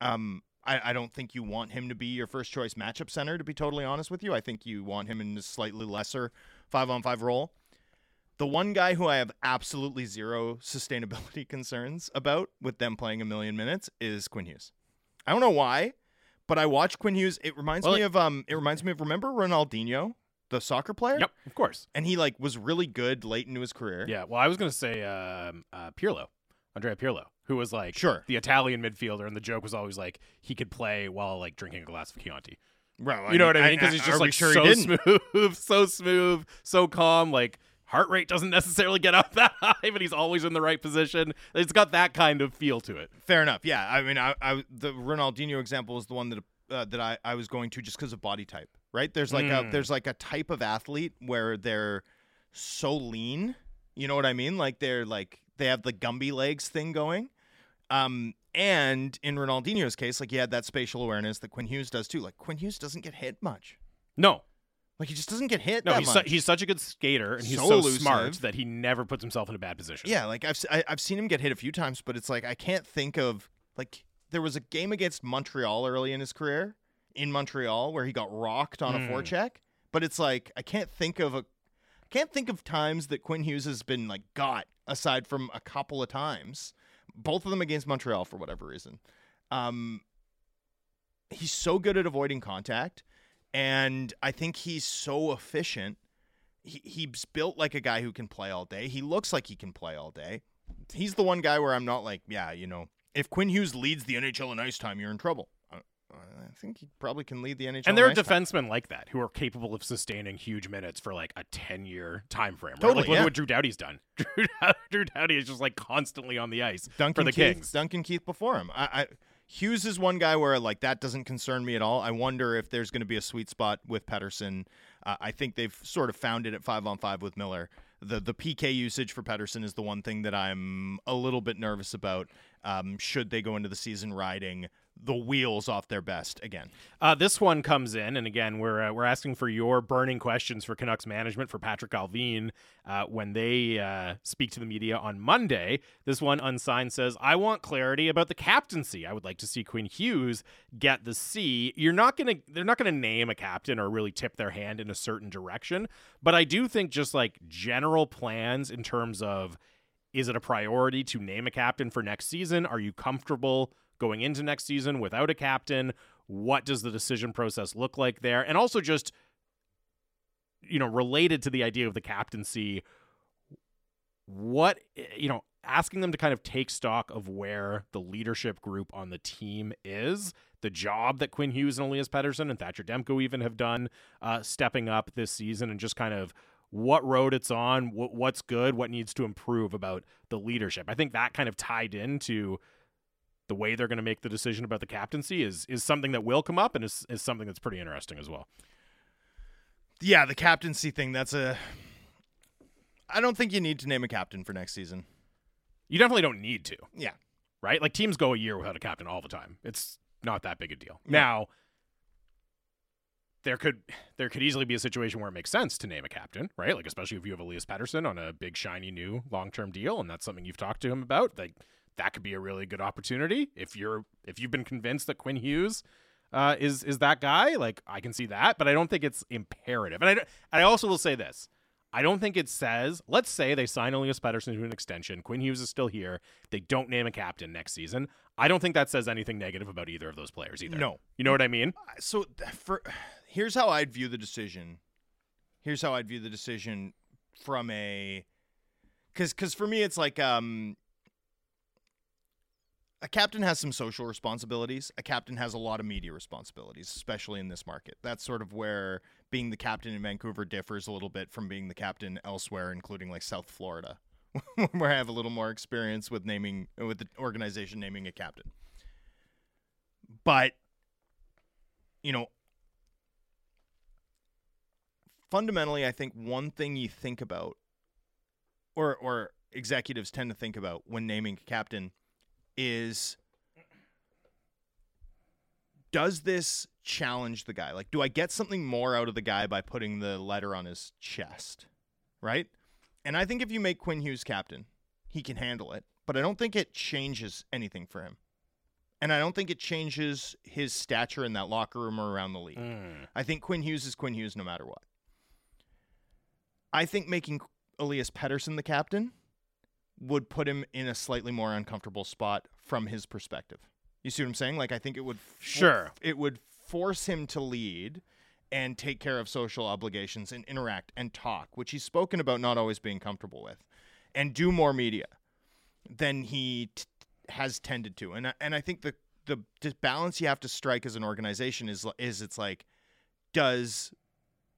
Um, I, I don't think you want him to be your first choice matchup center, to be totally honest with you. I think you want him in a slightly lesser five on five role. The one guy who I have absolutely zero sustainability concerns about with them playing a million minutes is Quinn Hughes. I don't know why, but I watch Quinn Hughes. It reminds Well, me of um. It reminds me of remember Ronaldinho, the soccer player. Yep, of course. And he like was really good late into his career. Yeah. Well, I was gonna say um, uh, Pirlo, Andrea Pirlo, who was like Sure. the Italian midfielder, and the joke was always like he could play while like drinking a glass of Chianti. Well, You know what I mean? Because he's just we like sure so didn't? smooth, so smooth, so calm. Like heart rate doesn't necessarily get up that high, but he's always in the right position. It's got that kind of feel to it. Fair enough. Yeah, I mean, I, I the Ronaldinho example is the one that uh, that I, I was going to just because of body type. Right? There's like a Mm. there's like a type of athlete where they're so lean. You know what I mean? Like they're like they have the Gumby legs thing going. Um, and in Ronaldinho's case, like he had that spatial awareness that Quinn Hughes does too. Like Quinn Hughes doesn't get hit much. No, Like he just doesn't get hit. no, that he's su- he's such a good skater, and he's So so, smart that he never puts himself in a bad position. Yeah, like I've s- I, have seen him get hit a few times, but it's like I can't think of like there was a game against Montreal early in his career in Montreal where he got rocked on a Hmm. forecheck, but it's like I can't think of a I can't think of times that Quinn Hughes has been like got aside from a couple of times. both of them against Montreal for whatever reason. Um, he's so good at avoiding contact, and I think he's so efficient. He, he's built like a guy who can play all day. He looks like he can play all day. He's the one guy where I'm not like, yeah, you know, if Quinn Hughes leads the NHL in ice time, you're in trouble. I, think he probably can lead the NHL. And there are ice time. defensemen like that who are capable of sustaining huge minutes for like a ten-year time frame. Right? Totally, like, look yeah. at what Drew Doughty's done. Drew, Drew Doughty is just like constantly on the ice Duncan for the Keith, Kings. Duncan Keith before him. I, I Hughes is one guy where like that doesn't concern me at all. I wonder if there's going to be a sweet spot with Pettersson. Uh, I think they've sort of found it at five on five with Miller. The the PK usage for Pettersson is the one thing that I'm a little bit nervous about. Um, should they go into the season riding the wheels off their best again? Uh, this one comes in, and again, we're uh, we're asking for your burning questions for Canucks management for Patrick Allvin uh, when they uh, speak to the media on Monday. This one unsigned says, "I want clarity about the captaincy. I would like to see Quinn Hughes get the C. You're not gonna, they're not gonna name a captain or really tip their hand in a certain direction, but I do think just like general plans in terms of." Is it a priority to name a captain for next season? Are you comfortable going into next season without a captain? What does the decision process look like there? And also just you know, related to the idea of the captaincy, what you know, asking them to kind of take stock of where the leadership group on the team is, the job that Quinn Hughes and Elias Pettersson and Thatcher Demko even have done, uh, stepping up this season, and just kind of what road it's on, wh- what's good, what needs to improve about the leadership. I think that kind of tied into the way they're going to make the decision about the captaincy is is something that will come up and is, is something that's pretty interesting as well. Yeah, the captaincy thing. That's a. I don't think you need to name a captain for next season. You definitely don't need to, Yeah, right? Like teams go a year without a captain all the time. It's not that big a deal. Yeah. Now, there could there could easily be a situation where it makes sense to name a captain, right? Like especially if you have Elias Pettersson on a big shiny new long term deal, and that's something you've talked to him about. Like that could be a really good opportunity if you're if you've been convinced that Quinn Hughes uh, is is that guy. Like I can see that, but I don't think it's imperative. And I I also will say this. I don't think it says, let's say they sign Elias Pettersson to an extension. Quinn Hughes is still here. They don't name a captain next season. I don't think that says anything negative about either of those players either. No. You know what I mean? so for here's how I'd view the decision. Here's how I'd view the decision from a cuz cuz for me it's like um a captain has some social responsibilities. A captain has a lot of media responsibilities, especially in this market. That's sort of where being the captain in Vancouver differs a little bit from being the captain elsewhere, including like South Florida, where I have a little more experience with naming with the organization naming a captain. But you know, fundamentally, I think one thing you think about, or or executives tend to think about when naming a captain, is does this challenge the guy? Like, do I get something more out of the guy by putting the letter on his chest, right? And I think if you make Quinn Hughes captain, he can handle it, but I don't think it changes anything for him. And I don't think it changes his stature in that locker room or around the league. Hmm. I think Quinn Hughes is Quinn Hughes no matter what. I think making Elias Pettersson the captain would put him in a slightly more uncomfortable spot from his perspective. You see what I'm saying? Like I think it would for- Sure. it would force him to lead and take care of social obligations and interact and talk, which he's spoken about not always being comfortable with, and do more media than he t- has tended to. And I, and I think the the the balance you have to strike as an organization is is it's like does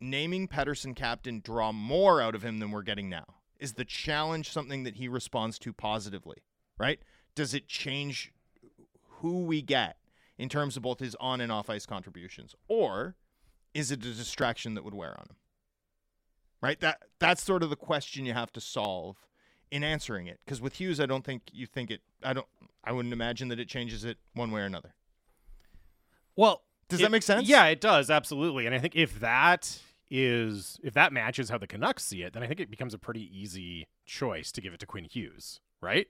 naming Pettersson captain draw more out of him than we're getting now? Is the challenge something that he responds to positively, right? Does it change who we get in terms of both his on and off ice contributions? Or is it a distraction that would wear on him? Right? That that's sort of the question you have to solve in answering it. Because with Hughes, I don't think you think it I don't I wouldn't imagine that it changes it one way or another. Well, Does it- that make sense? Yeah, it does absolutely. And I think if that is if that matches how the Canucks see it, then I think it becomes a pretty easy choice to give it to Quinn Hughes, right?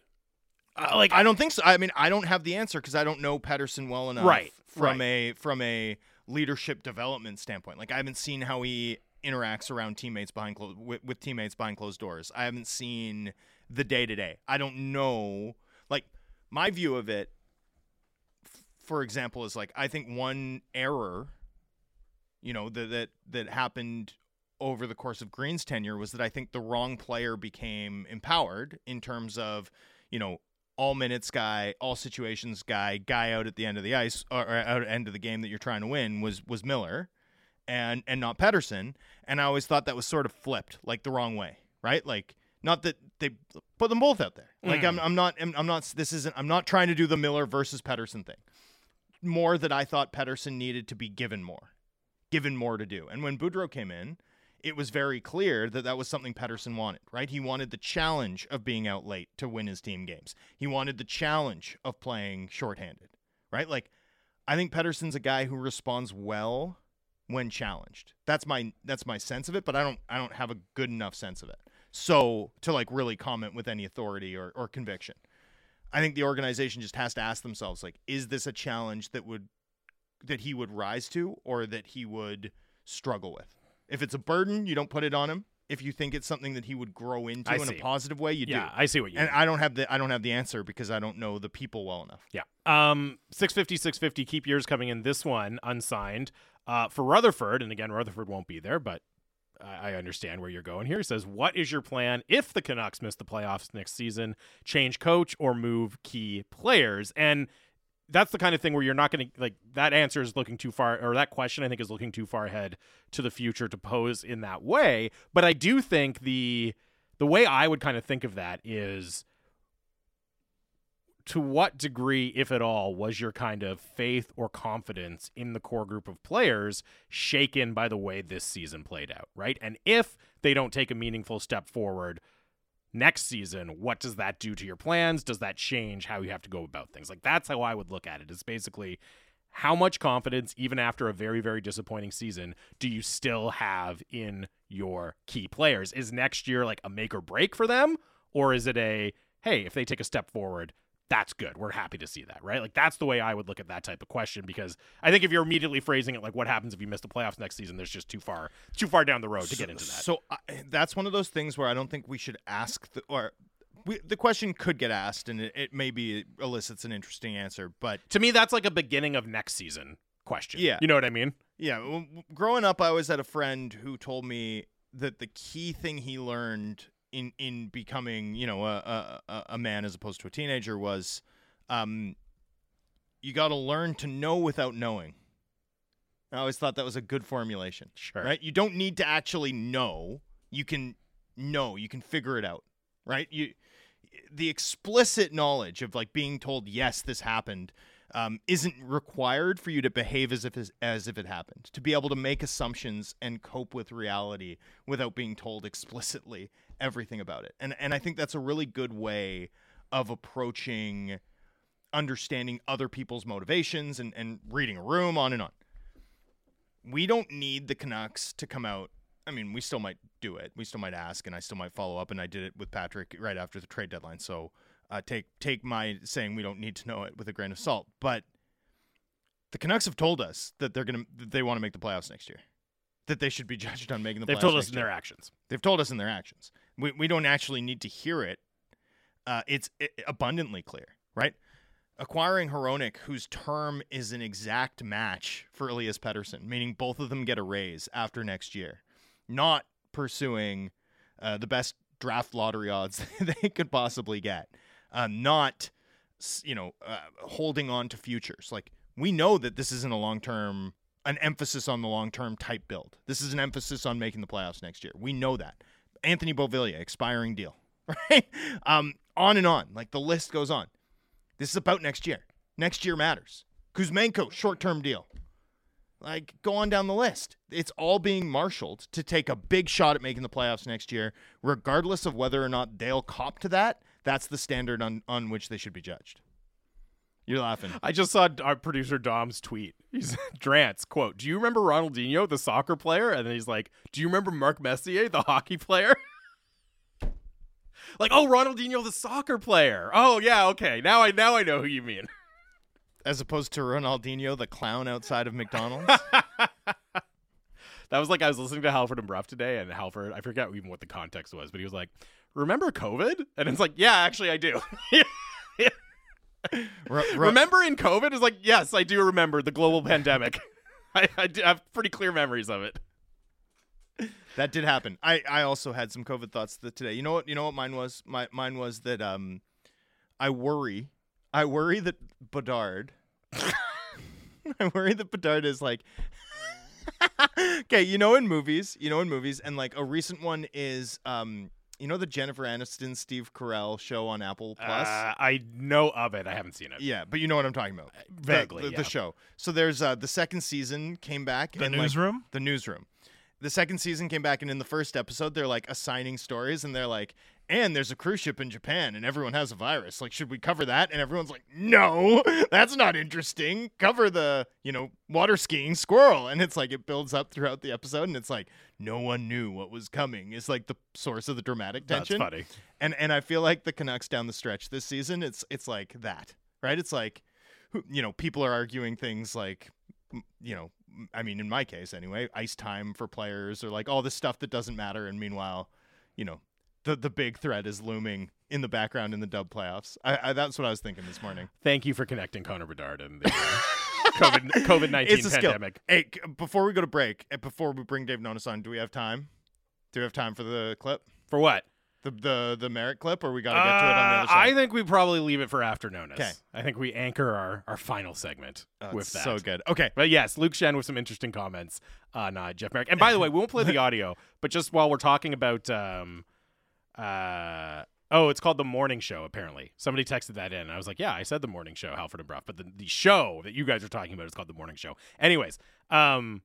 Uh, like I don't think so. I mean, I don't have the answer because I don't know Pettersson well enough Right, from a from a leadership development standpoint. Like I haven't seen how he interacts around teammates behind closed with, with teammates behind closed doors. I haven't seen the day to day. I don't know. Like my view of it, f- for example, is like I think one error, you know, that that that happened over the course of Green's tenure was that I think the wrong player became empowered in terms of, you know, all minutes guy, all situations guy, guy out at the end of the ice or out at the end of the game that you're trying to win was was Miller and and not Pettersson. And I always thought that was sort of flipped, like the wrong way, right? Like not that they put them both out there. Like Mm. I'm I'm not I'm, I'm not this isn't I'm not trying to do the Miller versus Pettersson thing. More that I thought Pettersson needed to be given more, given more to do. And when Boudreau came in, it was very clear that that was something Pettersson wanted, right? He wanted the challenge of being out late to win his team games. He wanted the challenge of playing shorthanded, right? Like, I think Pettersson's a guy who responds well when challenged. That's my that's my sense of it, but I don't I don't have a good enough sense of it. So to like really comment with any authority or, or conviction. I think the organization just has to ask themselves like, is this a challenge that would that he would rise to or that he would struggle with? If it's a burden, you don't put it on him. If you think it's something that he would grow into I in see. a positive way, you yeah, do. I see what you And mean. I don't have the I don't have the answer because I don't know the people well enough. Yeah. Um, 650, 650, keep yours coming in. This one unsigned uh, for Rutherford. And again, Rutherford won't be there, but I I understand where you're going here. He says, What is your plan if the Canucks miss the playoffs next season? Change coach or move key players? And that's the kind of thing where you're not going to like that answer is looking too far or that question I think is looking too far ahead to the future to pose in that way but I do think the the way I would kind of think of that is to what degree, if at all, was your kind of faith or confidence in the core group of players shaken by the way this season played out, right? And if they don't take a meaningful step forward next season, what does that do to your plans? Does that change how you have to go about things? Like, that's how I would look at it. it. Is basically how much confidence, even after a very, very disappointing season, do you still have in your key players? Is next year like a make or break for them? Or is it a, hey, if they take a step forward, that's good. We're happy to see that, right? Like that's the way I would look at that type of question because I think if you're immediately phrasing it like what happens if you miss the playoffs next season, there's just too far too far down the road to get into that. So I, that's one of those things where I don't think we should ask the or we, the question could get asked and it, it maybe elicits an interesting answer, but to me, that's like a beginning of next season question. Yeah. you know what I mean? Yeah, growing up, I always had a friend who told me that the key thing he learned in in becoming, you know, a a, a- man as opposed to a teenager was, um, you got to learn to know without knowing. I always thought that was a good formulation. Sure. Right? You don't need to actually know. You can know. You can figure it out. Right? You the explicit knowledge of like being told yes this happened um, isn't required for you to behave as if as if it happened to be able to make assumptions and cope with reality without being told explicitly everything about it and and I think that's a really good way of approaching understanding other people's motivations and and reading a room on and on we don't need the Canucks to come out I mean, we still might do it. We still might ask, and I still might follow up. And I did it with Patrick right after the trade deadline. So uh, take take my saying we don't need to know it with a grain of salt. But the Canucks have told us that they're gonna that they want to make the playoffs next year. That they should be judged on making the playoffs. They've told us in year. their actions. They've told us in their actions. We we don't actually need to hear it. Uh, it's i abundantly clear, right? Acquiring Hronek, whose term is an exact match for Elias Pettersson, meaning both of them get a raise after next year, not pursuing uh, the best draft lottery odds they could possibly get, uh, not you know uh, holding on to futures. Like we know that this isn't a long term, an emphasis on the long term type build. This is an emphasis on making the playoffs next year. We know that. Anthony Beauvillier, expiring deal, right? Um, on and on. Like the list goes on. This is about next year. Next year matters. Kuzmenko, short term deal. Like, go on down the list. It's all being marshaled to take a big shot at making the playoffs next year, regardless of whether or not they'll cop to that. That's the standard on, on which they should be judged. You're laughing. I just saw our producer Dom's tweet. He's Drance quote: "Do you remember Ronaldinho, the soccer player?" And then he's like, "Do you remember Mark Messier, the hockey player?" like, oh, Ronaldinho, the soccer player. Oh yeah, okay. Now I now I know who you mean. As opposed to Ronaldinho, the clown outside of McDonald's. That was like I was listening to Halford and Brough today, and Halford, I forget even what the context was, but he was like, "Remember COVID?" And it's like, "Yeah, actually, I do." Ru- remember in COVID? Is like, yes, I do remember the global pandemic. I, I do have pretty clear memories of it. That did happen. I, I also had some COVID thoughts th- today. You know what? You know what mine was. My mine was that um, I worry. I worry that Bedard. I worry that Bedard is like. okay, you know in movies, you know in movies, and like a recent one is um, you know the Jennifer Aniston Steve Carell show on Apple Plus. Uh, I know of it. I haven't seen it. yeah, but you know what I'm talking about. The- Vaguely, the, yeah. the show. So there's uh, the second season came back. The and, like, newsroom? the newsroom. The second season came back, and in the first episode, they're like assigning stories, and they're like, and there's a cruise ship in Japan, and everyone has a virus. Like, should we cover that? And everyone's like, no, that's not interesting. Cover the, you know, water skiing squirrel. And it's like, it builds up throughout the episode, and it's like, no one knew what was coming. It's like the source of the dramatic That's tension. funny. And and I feel like the Canucks down the stretch this season, it's it's like that, right? It's like, you know, people are arguing things like, you know, I mean, in my case anyway, ice time for players or like all this stuff that doesn't matter. And meanwhile, you know, the the big threat is looming in the background in the Dub playoffs. I, I that's what I was thinking this morning. Thank you for connecting Connor Bedard and the uh, COVID COVID nineteen a skill. pandemic. Hey, before we go to break, before we bring Dave Nonis on, do we have time? Do we have time for the clip? For what? The the the merit clip, or we got to get to it on the Uh, other side? I think we probably leave it for after Nonis. 'Kay. I think we anchor our, our final segment Oh, with that. so good. Okay, But yes, Luke Schenn with some interesting comments on uh, Jeff Marek. And by the way, we won't play the audio, but just while we're talking about, um, uh, oh, it's called the Morning Show. Apparently, somebody texted that in. I was like, yeah, I said the Morning Show, Halford and Brough, but the, the show that you guys are talking about is called the Morning Show. Anyways, um,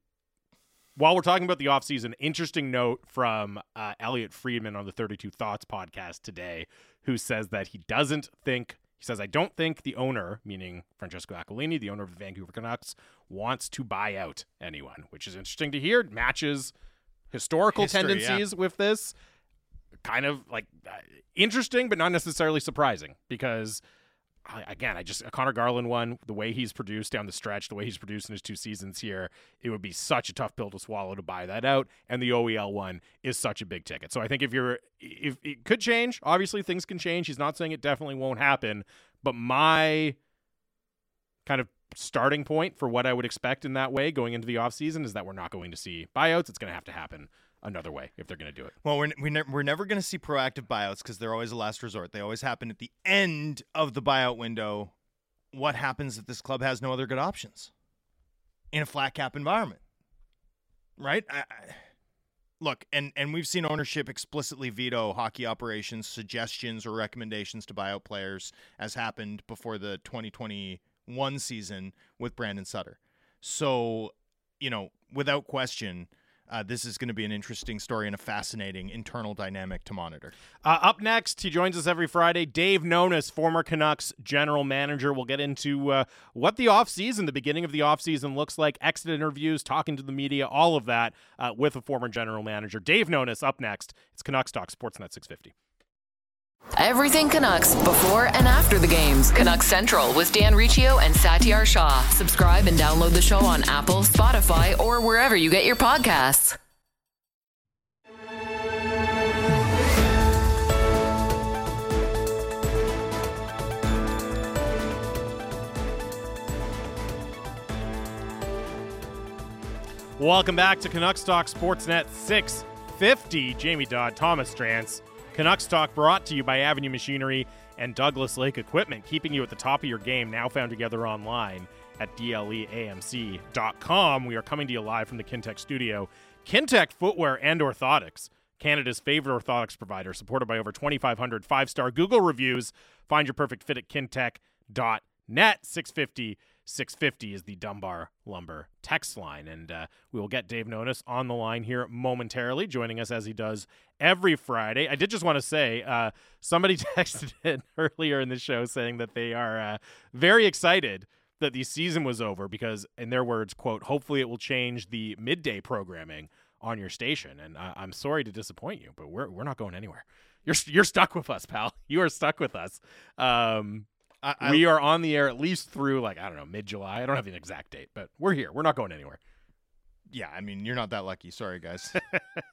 while we're talking about the offseason, interesting note from uh, Elliot Friedman on the 32 Thoughts podcast today, who says that he doesn't think, he says, I don't think the owner, meaning Francesco Aquilini, the owner of the Vancouver Canucks, wants to buy out anyone, which is interesting to hear. It matches historical History, yeah. tendencies with this. Kind of like uh, interesting, but not necessarily surprising because again, I just a Conor Garland one, the way he's produced down the stretch, the way he's produced in his two seasons here, it would be such a tough pill to swallow to buy that out. And the OEL one is such a big ticket. So I think if you're, if it could change, obviously things can change. He's not saying it definitely won't happen, but my kind of starting point for what I would expect in that way going into the offseason is that we're not going to see buyouts. It's going to have to happen another way if they're going to do it. Well, we're we ne- we're never going to see proactive buyouts because they're always a last resort. They always happen at the end of the buyout window. What happens if this club has no other good options in a flat cap environment? Right? I, I, look, and and we've seen ownership explicitly veto hockey operations, suggestions or recommendations to buy out players, as happened before the 2021 season with Brandon Sutter. So, you know, without question. Uh, this is going to be an interesting story and a fascinating internal dynamic to monitor. Uh, up next, he joins us every Friday. Dave Nonis, former Canucks general manager. We'll get into uh, what the offseason, the beginning of the offseason looks like, exit interviews, talking to the media, all of that uh, with a former general manager. Dave Nonis up next. It's Canucks Talk, Sportsnet 650. Everything Canucks before and after the games. Canucks Central with Dan Riccio and Satiar Shah. Subscribe and download the show on Apple, Spotify, or wherever you get your podcasts. Welcome back to Canucks Talk Sportsnet 650. Jamie Dodd, Thomas Drance. Canucks Talk brought to you by Avenue Machinery and Douglas Lake Equipment, keeping you at the top of your game, now found together online at dleamc.com. We are coming to you live from the Kintec studio. Kintec Footwear and Orthotics, Canada's favorite orthotics provider, supported by over 2,500 five-star Google reviews. Find your perfect fit at kintec.net. 650 650 is the Dunbar Lumber text line. And uh, we will get Dave Nonis on the line here momentarily, joining us as he does every Friday. I did just want to say uh, somebody texted in earlier in the show saying that they are uh, very excited that the season was over because, in their words, quote, hopefully it will change the midday programming on your station. And uh, I'm sorry to disappoint you, but we're, we're not going anywhere. You're, you're stuck with us, pal. You are stuck with us. Um, I, I, we are on the air at least through like I don't know mid July. I don't have an exact date, but we're here. We're not going anywhere. yeah, I mean, you're not that lucky. Sorry, guys.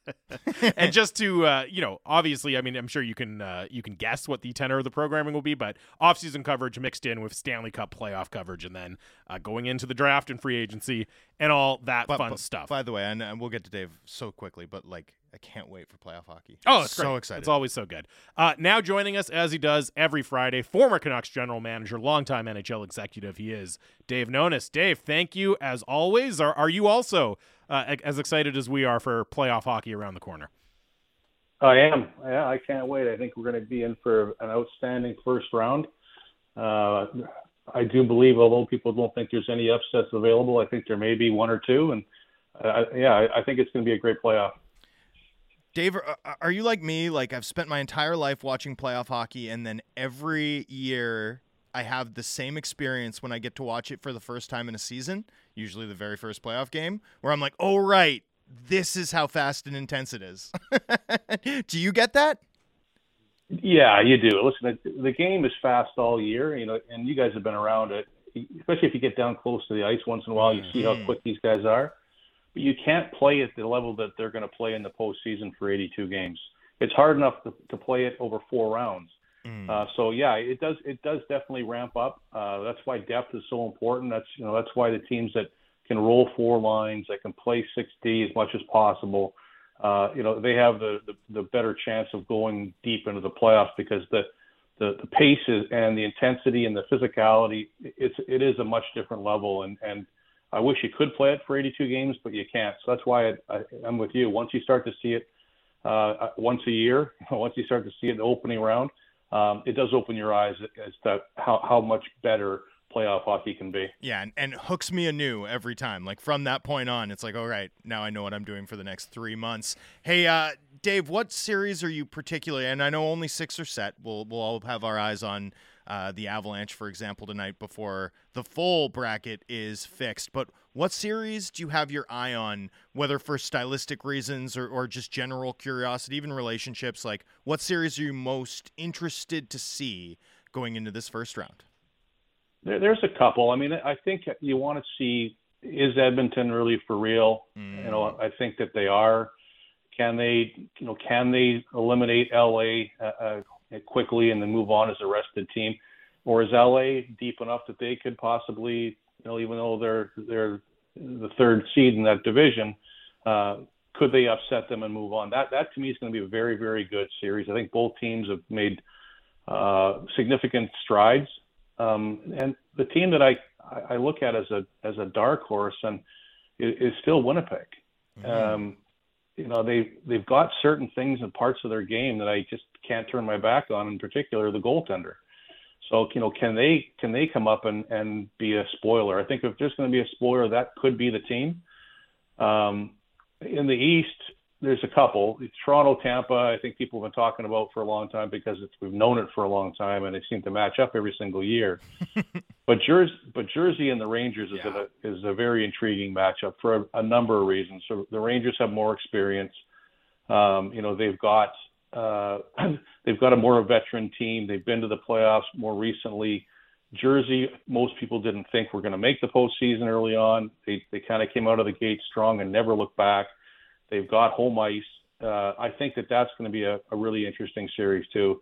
and just to uh, you know, obviously, I mean, I'm sure you can uh, you can guess what the tenor of the programming will be, but off-season coverage mixed in with Stanley Cup playoff coverage, and then uh, going into the draft and free agency and all that but, fun but, stuff. By the way, and, and we'll get to Dave so quickly, but like, I can't wait for playoff hockey. Oh, it's so great. excited! It's always so good. Uh, now joining us as he does every Friday, former Canucks general manager, longtime NHL executive. He is Dave Nonis. Dave, thank you as always. Are are you also uh, as excited as we are for playoff hockey around the corner? I am. Yeah, I can't wait. I think we're going to be in for an outstanding first round. Uh, I do believe, although people don't think there's any upsets available, I think there may be one or two, and uh, yeah, I, I think it's going to be a great playoff. Dave, are you like me? Like I've spent my entire life watching playoff hockey, and then every year I have the same experience when I get to watch it for the first time in a season, usually the very first playoff game, where I'm like, "Oh right, this is how fast and intense it is." do you get that? Yeah, you do. Listen, the game is fast all year, you know, and you guys have been around it. Especially if you get down close to the ice once in a while, you see how mm-hmm. quick these guys are but you can't play at the level that they're going to play in the postseason for 82 games. It's hard enough to, to play it over four rounds. Mm. Uh, so yeah, it does it does definitely ramp up. Uh, that's why depth is so important. That's you know that's why the teams that can roll four lines, that can play 6D as much as possible, uh, you know they have the, the the better chance of going deep into the playoffs because the the, the pace is, and the intensity and the physicality it's it is a much different level and and I wish you could play it for 82 games, but you can't. So that's why I, I, I'm with you. Once you start to see it uh, once a year, once you start to see it in the opening round, um, it does open your eyes as to how, how much better playoff hockey can be. Yeah, and, and hooks me anew every time. Like from that point on, it's like, all right, now I know what I'm doing for the next three months. Hey, uh, Dave, what series are you particularly? And I know only six are set. We'll we'll all have our eyes on uh, the Avalanche, for example, tonight before the full bracket is fixed. But what series do you have your eye on, whether for stylistic reasons or, or just general curiosity, even relationships? Like, what series are you most interested to see going into this first round? There, there's a couple. I mean, I think you want to see is Edmonton really for real? Mm. You know, I think that they are. Can they, you know, can they eliminate LA uh, uh quickly and then move on as a rested team, or is LA deep enough that they could possibly, you know, even though they're they're the third seed in that division, uh, could they upset them and move on? That that to me is going to be a very very good series. I think both teams have made uh, significant strides, um, and the team that I I look at as a as a dark horse and is, is still Winnipeg. Mm-hmm. Um, you know they they've got certain things and parts of their game that I just can't turn my back on. In particular, the goaltender. So you know, can they can they come up and and be a spoiler? I think if there's going to be a spoiler, that could be the team. Um, in the East, there's a couple. It's Toronto, Tampa. I think people have been talking about for a long time because it's, we've known it for a long time, and they seem to match up every single year. but Jersey, but Jersey and the Rangers is yeah. a is a very intriguing matchup for a, a, number of reasons. So the Rangers have more experience. Um, you know, they've got uh, they've got a more veteran team. They've been to the playoffs more recently. Jersey, most people didn't think were going to make the postseason early on. They they kind of came out of the gate strong and never looked back. They've got home ice. Uh, I think that that's going to be a, a really interesting series too.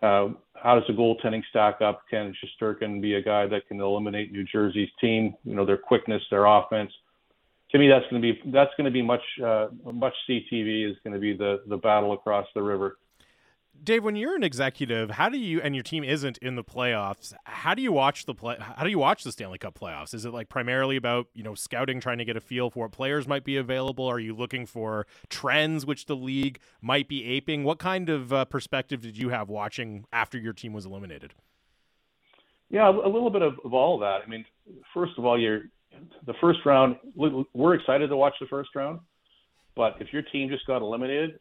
Uh, how does the goaltending stack up? Can Shesterkin be a guy that can eliminate New Jersey's team? You know their quickness, their offense. To me, that's going to be that's going to be much uh, much CTV is going to be the the battle across the river. Dave, when you're an executive, how do you and your team isn't in the playoffs? How do you watch the play? How do you watch the Stanley Cup playoffs? Is it like primarily about you know scouting, trying to get a feel for what players might be available? Are you looking for trends which the league might be aping? What kind of uh, perspective did you have watching after your team was eliminated? Yeah, a little bit of, of all of that. I mean, first of all, you're the first round. We're excited to watch the first round, but if your team just got eliminated,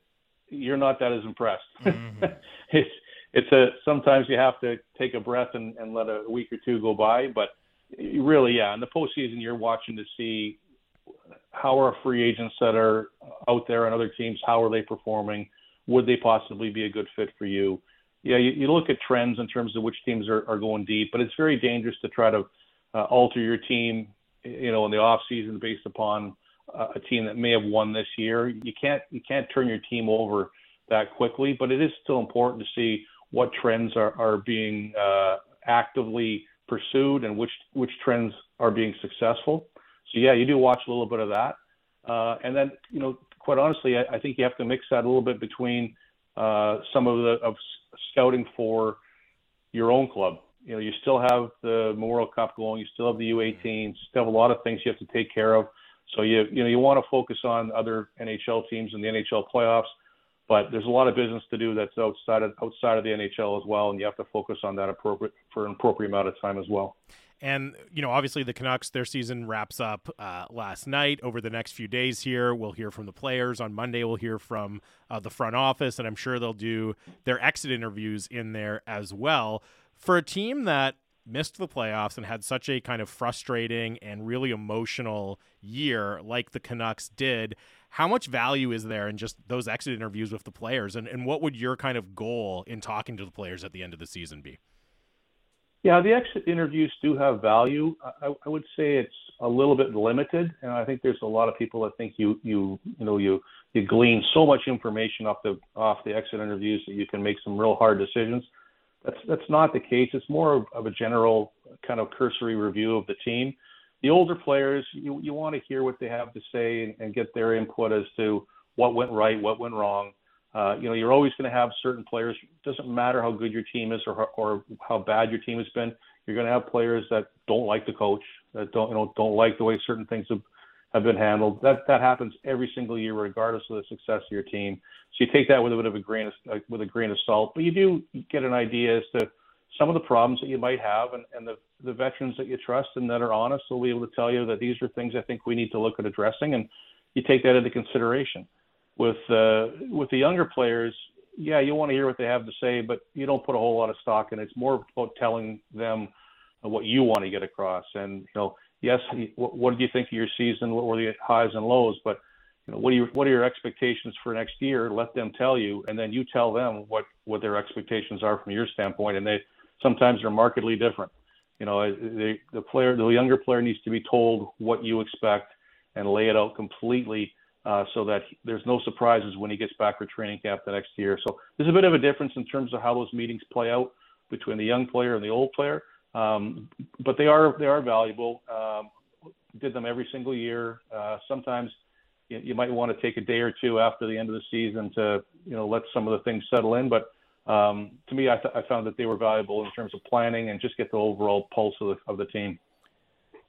you're not that as impressed. Mm-hmm. it's it's a sometimes you have to take a breath and, and let a week or two go by, but really, yeah, in the postseason, you're watching to see how are free agents that are out there on other teams, how are they performing? Would they possibly be a good fit for you? Yeah, you, you look at trends in terms of which teams are, are going deep, but it's very dangerous to try to uh, alter your team, you know, in the off season based upon a team that may have won this year. You can't you can't turn your team over that quickly, but it is still important to see what trends are are being uh, actively pursued and which which trends are being successful. So yeah, you do watch a little bit of that, uh, and then you know, quite honestly, I, I think you have to mix that a little bit between uh, some of the of scouting for your own club. You know, you still have the Memorial Cup going, you still have the U18s, still have a lot of things you have to take care of. So you you know you want to focus on other NHL teams in the NHL playoffs, but there's a lot of business to do that's outside of outside of the NHL as well, and you have to focus on that appropriate for an appropriate amount of time as well. And, you know, obviously the Canucks, their season wraps up uh, last night. Over the next few days here, we'll hear from the players. On Monday, we'll hear from uh, the front office, and I'm sure they'll do their exit interviews in there as well. For a team that missed the playoffs and had such a kind of frustrating and really emotional year like the Canucks did, how much value is there in just those exit interviews with the players? And, and what would your kind of goal in talking to the players at the end of the season be? Yeah, the exit interviews do have value. I, I would say it's a little bit limited, and I think there's a lot of people that think you you you know you you glean so much information off the off the exit interviews that you can make some real hard decisions. That's that's not the case. It's more of, of a general kind of cursory review of the team. The older players, you you want to hear what they have to say and, and get their input as to what went right, what went wrong. Uh, you know, you're always going to have certain players. It doesn't matter how good your team is or or how bad your team has been. You're going to have players that don't like the coach, that don't you know don't like the way certain things have have been handled. That that happens every single year, regardless of the success of your team. So you take that with a bit of a grain of uh, with a grain of salt, but you do get an idea as to some of the problems that you might have, and, and the the veterans that you trust and that are honest will be able to tell you that these are things I think we need to look at addressing, and you take that into consideration with uh, with the younger players, yeah, you want to hear what they have to say, but you don't put a whole lot of stock in it. It's more about telling them what you want to get across. And you know, yes, what, what did you think of your season? What were the highs and lows? But you know, what are your what are your expectations for next year? Let them tell you, and then you tell them what what their expectations are from your standpoint. And they sometimes they're markedly different. You know, the player, the younger player needs to be told what you expect and lay it out completely uh, so that there's no surprises when he gets back for training camp the next year. So there's a bit of a difference in terms of how those meetings play out between the young player and the old player, um, but they are they are valuable. Um, did them every single year. Uh, sometimes you, you might want to take a day or two after the end of the season to you know let some of the things settle in, but um, to me, I, th- I, found that they were valuable in terms of planning and just get the overall pulse of the, of the team.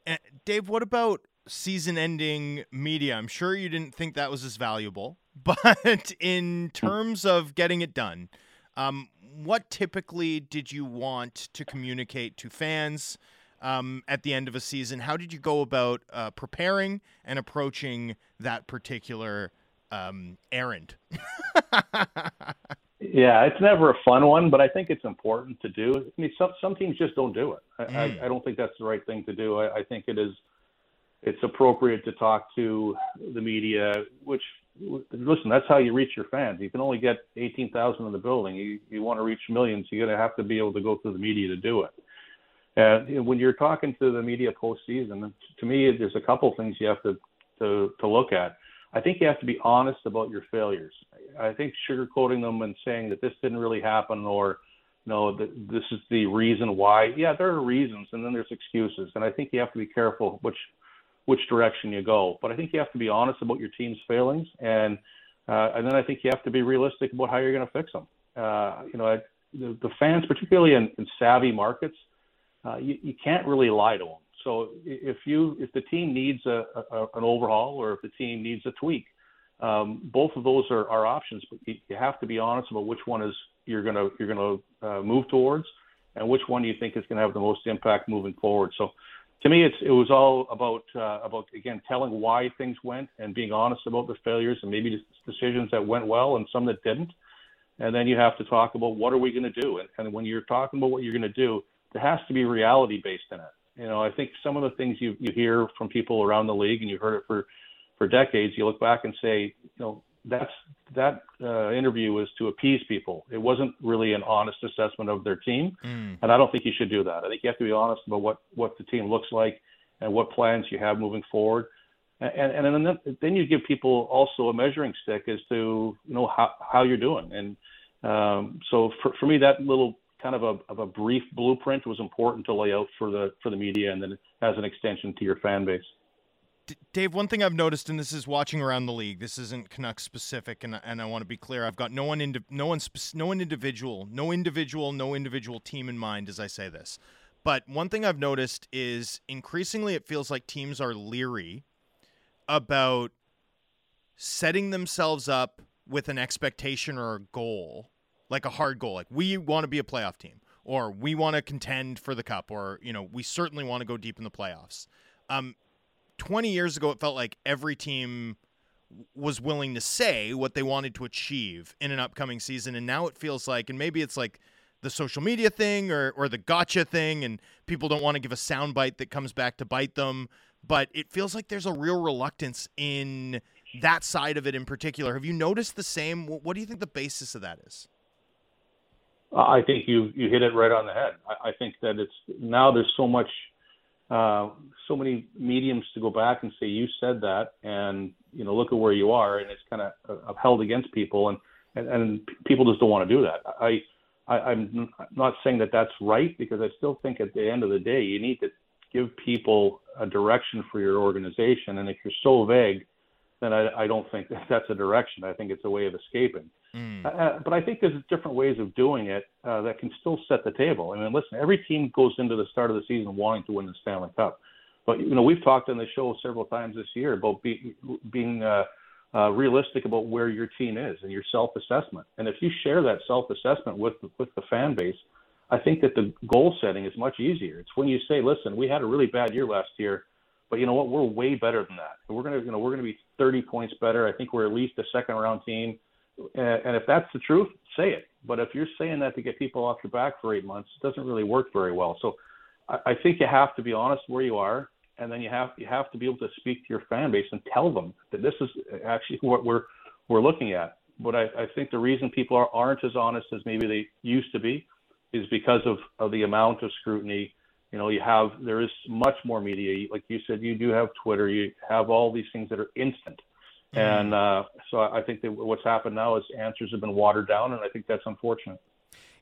And Dave, what about season ending media. I'm sure you didn't think that was as valuable, but in terms of getting it done, um, what typically did you want to communicate to fans um, at the end of a season? How did you go about uh, preparing and approaching that particular um, errand? yeah, it's never a fun one, but I think it's important to do. I mean, some some teams just don't do it. I, mm. I, I don't think that's the right thing to do. I, I think it is it's appropriate to talk to the media, which listen, that's how you reach your fans. You can only get 18,000 in the building. You you want to reach millions, you're going to have to be able to go through the media to do it. And when you're talking to the media postseason, to me, there's a couple things you have to, to to look at. I think you have to be honest about your failures. I think sugarcoating them and saying that this didn't really happen or no, that this is the reason why. Yeah, there are reasons, and then there's excuses, and I think you have to be careful which which direction you go. But I think you have to be honest about your team's failings, and uh, and then I think you have to be realistic about how you're going to fix them. Uh, you know, I, the, the fans, particularly in, in savvy markets, uh, you, you can't really lie to them. So if you if the team needs a, a an overhaul or if the team needs a tweak, um, both of those are, are options. But you, you have to be honest about which one is you're gonna you're gonna uh, move towards, and which one you think is going to have the most impact moving forward. So to me, it's it was all about uh, about again telling why things went and being honest about the failures and maybe decisions that went well and some that didn't. And then you have to talk about what are we going to do. And, and when you're talking about what you're going to do, there has to be reality based in it. You know, I think some of the things you you hear from people around the league, and you've heard it for for decades. You look back and say, you know, that's that uh, interview was to appease people. It wasn't really an honest assessment of their team, mm. and I don't think you should do that. I think you have to be honest about what what the team looks like and what plans you have moving forward. and and then then you give people also a measuring stick as to you know how how you're doing. And um, so for for me, that little kind of a of a brief blueprint was important to lay out for the for the media, and then as an extension to your fan base. Dave, one thing I've noticed, and this is watching around the league. This isn't Canucks specific, and and I want to be clear. I've got no one, indi- no one, no one individual, no individual, no individual team in mind as I say this. But one thing I've noticed is increasingly it feels like teams are leery about setting themselves up with an expectation or a goal, like a hard goal, like we want to be a playoff team, or we want to contend for the cup, or you know, we certainly want to go deep in the playoffs. Um, 20 years ago, it felt like every team was willing to say what they wanted to achieve in an upcoming season. And now it feels like, and maybe it's like the social media thing or, or the gotcha thing, and people don't want to give a soundbite that comes back to bite them. But it feels like there's a real reluctance in that side of it in particular. Have you noticed the same? What do you think the basis of that is? I think you you hit it right on the head. I, I think that it's now there's so much uh, so many mediums to go back and say you said that, and you know look at where you are, and it's kind of upheld against people, and, and and people just don't want to do that. I, I I'm not saying that that's right because I still think at the end of the day you need to give people a direction for your organization, and if you're so vague, then I, I don't think that that's a direction. I think it's a way of escaping. Mm. Uh, but I think there's different ways of doing it uh, that can still set the table. I mean, listen, every team goes into the start of the season wanting to win the Stanley Cup. But you know, we've talked on the show several times this year about be, being uh, uh, realistic about where your team is and your self-assessment. And if you share that self-assessment with with the fan base, I think that the goal setting is much easier. It's when you say, "Listen, we had a really bad year last year, but you know what? We're way better than that. We're gonna, you know, we're gonna be 30 points better. I think we're at least a second round team." And if that's the truth, say it. But if you're saying that to get people off your back for eight months, it doesn't really work very well. So I think you have to be honest where you are, and then you have you have to be able to speak to your fan base and tell them that this is actually what we're we're looking at. But I, I think the reason people are, aren't as honest as maybe they used to be is because of, of the amount of scrutiny. You know, you have there is much more media. Like you said, you do have Twitter. You have all these things that are instant. Mm-hmm. And uh, so I think that what's happened now is answers have been watered down, and I think that's unfortunate.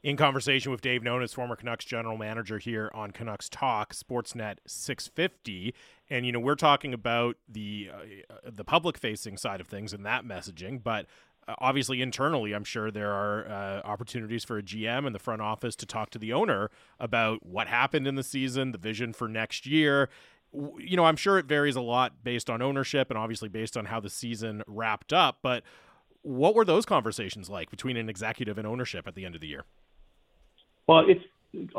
In conversation with Dave Nonis, former Canucks general manager here on Canucks Talk, Sportsnet 650, and you know we're talking about the uh, the public facing side of things and that messaging, but uh, obviously internally i'm sure there are uh, opportunities for a gm and the front office to talk to the owner about what happened in the season the vision for next year you know, I'm sure it varies a lot based on ownership and obviously based on how the season wrapped up. But what were those conversations like between an executive and ownership at the end of the year? Well, it's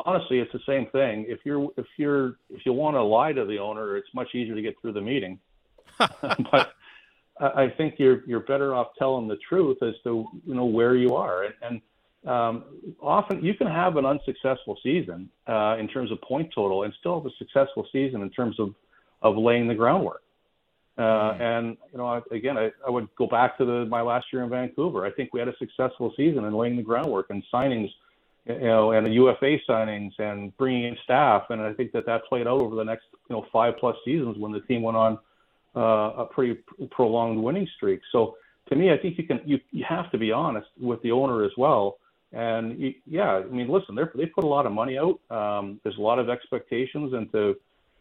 honestly it's the same thing. If you're if you're if you want to lie to the owner, it's much easier to get through the meeting. but I think you're you're better off telling the truth as to you know where you are and. and um, often you can have an unsuccessful season uh, in terms of point total and still have a successful season in terms of, of laying the groundwork. Uh, mm-hmm. And you know, again, I, I would go back to the, my last year in Vancouver. I think we had a successful season in laying the groundwork and signings, you know, and the UFA signings and bringing in staff. And I think that that played out over the next you know five plus seasons when the team went on uh, a pretty prolonged winning streak. So to me, I think you can you, you have to be honest with the owner as well and yeah, I mean, listen, they they put a lot of money out. Um, there's a lot of expectations into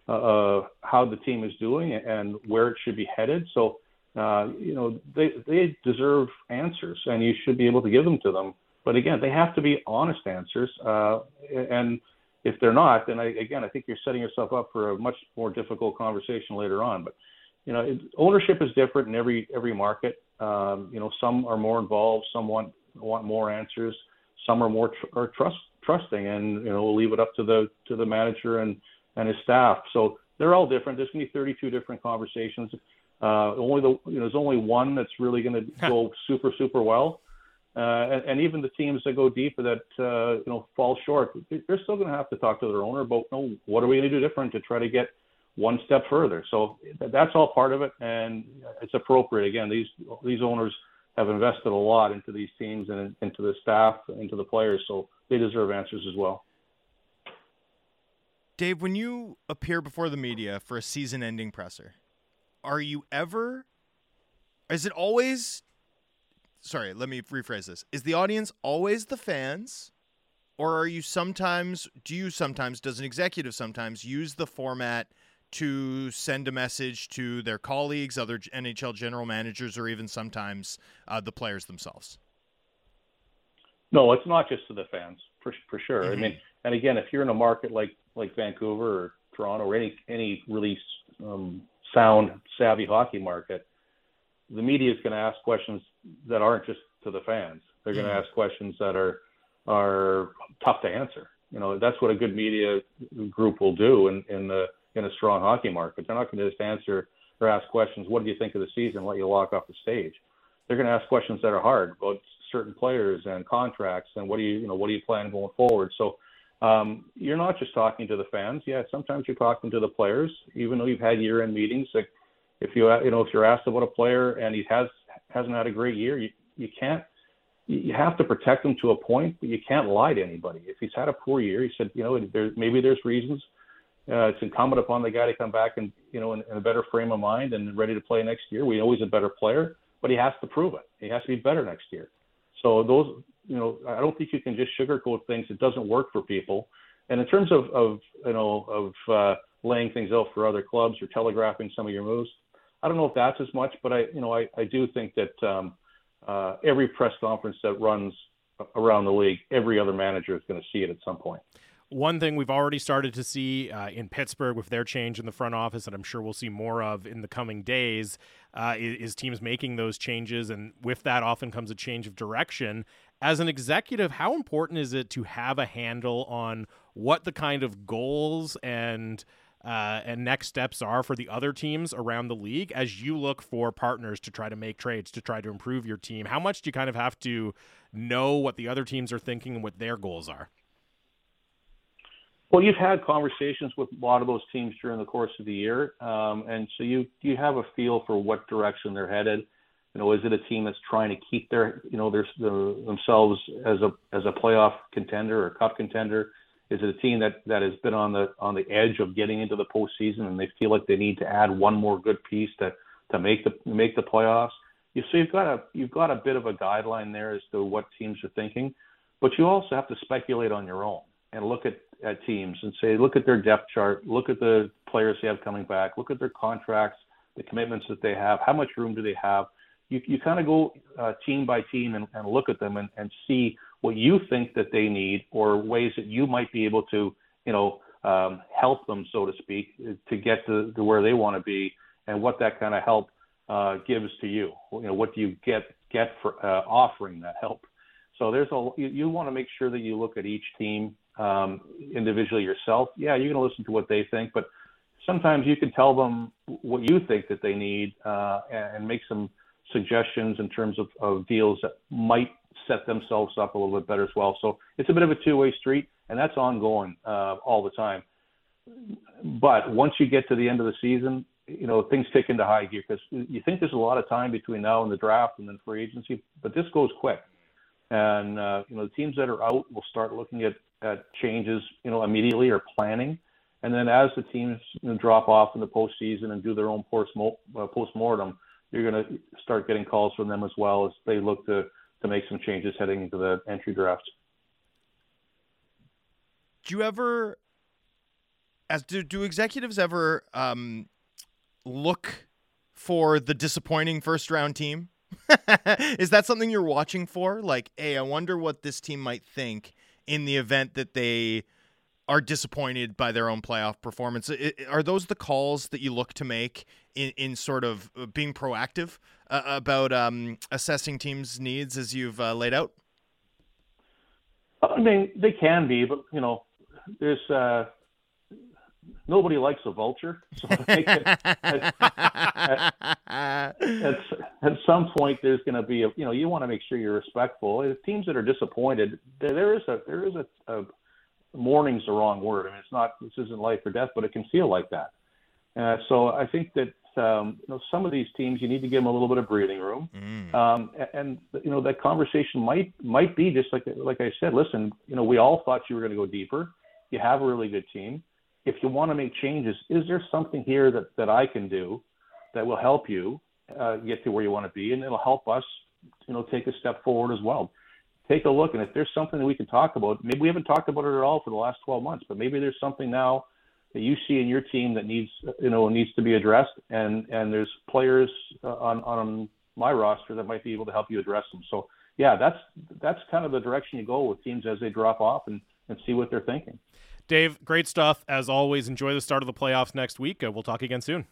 uh, uh, how the team is doing and where it should be headed. So, uh, you know, they they deserve answers, and you should be able to give them to them. But again, they have to be honest answers. Uh, and if they're not, then I, again, I think you're setting yourself up for a much more difficult conversation later on. But you know, it, ownership is different in every every market. Um, you know, some are more involved, some want want more answers some are more tr- are trust trusting, and you know we'll leave it up to the to the manager and and his staff. So they're all different. There's going to be 32 different conversations. Uh, only the you know, there's only one that's really going to go super super well. Uh, and, and even the teams that go deeper that uh, you know fall short, they're still going to have to talk to their owner about, you know, what are we going to do different to try to get one step further. So that's all part of it, and it's appropriate. Again, these these owners have invested a lot into these teams and into the staff, into the players, so they deserve answers as well. Dave, when you appear before the media for a season-ending presser, are you ever is it always sorry, let me rephrase this. Is the audience always the fans? Or are you sometimes do you sometimes does an executive sometimes use the format to send a message to their colleagues, other NHL general managers, or even sometimes uh, the players themselves? No, it's not just to the fans, for for sure. Mm-hmm. I mean, and again, if you're in a market like like Vancouver or Toronto or any any really um, sound, savvy hockey market, the media is going to ask questions that aren't just to the fans. They're going to Mhm. ask questions that are are tough to answer. You know, that's what a good media group will do in in the in a strong hockey market. They're not going to just answer or ask questions. What do you think of the season? Let you walk off the stage. They're going to ask questions that are hard about certain players and contracts and what do you you know what do you plan going forward. So um, you're not just talking to the fans. Yeah, sometimes you're talking to the players, even though you've had year-end meetings. Like if you you know if you're asked about a player and he has hasn't had a great year, you you can't you have to protect him to a point, but you can't lie to anybody. If he's had a poor year, he said, you know, there maybe there's reasons. Uh, it's incumbent upon the guy to come back and you know in, in a better frame of mind and ready to play next year. We know he's a better player, but he has to prove it. He has to be better next year. So those, you know, I don't think you can just sugarcoat things. It doesn't work for people. And in terms of, of you know, of uh, laying things out for other clubs or telegraphing some of your moves, I don't know if that's as much, but I, you know, I, I do think that um, uh, every press conference that runs around the league, every other manager is going to see it at some point. One thing we've already started to see uh, in Pittsburgh with their change in the front office, and I'm sure we'll see more of in the coming days, uh, is, is, teams making those changes. And with that, often comes a change of direction. As an executive, how important is it to have a handle on what the kind of goals and uh, and next steps are for the other teams around the league as you look for partners to try to make trades to try to improve your team? How much do you kind of have to know what the other teams are thinking and what their goals are? Well, you've had conversations with a lot of those teams during the course of the year, um, and so you you have a feel for what direction they're headed. You know, is it a team that's trying to keep their you know their, their themselves as a as a playoff contender or cup contender? Is it a team that that has been on the on the edge of getting into the postseason and they feel like they need to add one more good piece to to make the make the playoffs? You so you've got a you've got a bit of a guideline there as to what teams are thinking, but you also have to speculate on your own and look at at teams and say, look at their depth chart, look at the players they have coming back, look at their contracts, the commitments that they have, how much room do they have. You, you kind of go uh, team by team and, and look at them and, and see what you think that they need or ways that you might be able to, you know, um, help them, so to speak, to get to, to where they want to be and what that kind of help uh, gives to you. You know, what do you get get for uh, offering that help? So there's a you, you want to make sure that you look at each team um, individually yourself. Yeah, you're going to listen to what they think, but sometimes you can tell them what you think that they need uh, and make some suggestions in terms of, of deals that might set themselves up a little bit better as well. So it's a bit of a two-way street, and that's ongoing uh, all the time. But once you get to the end of the season, you know things kick into high gear because you think there's a lot of time between now and the draft and then free agency, but this goes quick. And uh, you know the teams that are out will start looking at at changes, you know, immediately or planning. And then as the teams you know, drop off in the postseason and do their own post uh, mortem, you're going to start getting calls from them as well as they look to to make some changes heading into the entry draft. Do you ever, as do, do executives ever um, look for the disappointing first round team? Is that something you're watching for? Like, hey, I wonder what this team might think in the event that they are disappointed by their own playoff performance. Are those the calls that you look to make in, in sort of uh, being proactive uh, about um, assessing teams' needs as you've uh, laid out? I mean, they can be, but you know, there's uh, nobody likes a vulture. So at, at, at, at, some point, there's going to be a you know you want to make sure you're respectful. If teams that are disappointed, there, there is a there is a, a mourning's the wrong word. I mean, it's not this isn't life or death, but it can feel like that. Uh, so I think that um, you know some of these teams you need to give them a little bit of breathing room, mm. um, and, and you know that conversation might might be just like like I said. Listen, you know we all thought you were going to go deeper. You have a really good team if you want to make changes, is there something here that, that I can do that will help you uh, get to where you want to be, and it'll help us, you know, take a step forward as well. Take a look, and if there's something that we can talk about, maybe we haven't talked about it at all for the last 12 months, but maybe there's something now that you see in your team that needs, you know, needs to be addressed, and and there's players uh, on on my roster that might be able to help you address them. So yeah, that's that's kind of the direction you go with teams as they drop off and and see what they're thinking. Dave, great stuff as always. Enjoy the start of the playoffs next week. Uh, we'll talk again soon.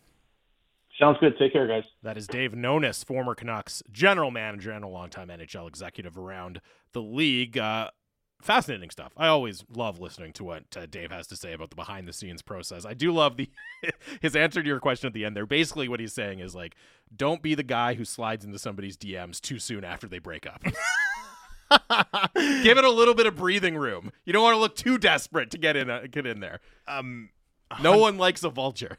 Sounds good. Take care, guys. That is Dave Nonis, former Canucks general manager and a longtime NHL executive around the league. Uh, fascinating stuff. I always love listening to what uh, Dave has to say about the behind the scenes process. I do love the his answer to your question at the end there. Basically, what he's saying is like, don't be the guy who slides into somebody's DMs too soon after they break up. Give it a little bit of breathing room. You don't want to look too desperate to get in uh, get in there. Um, No one likes a vulture.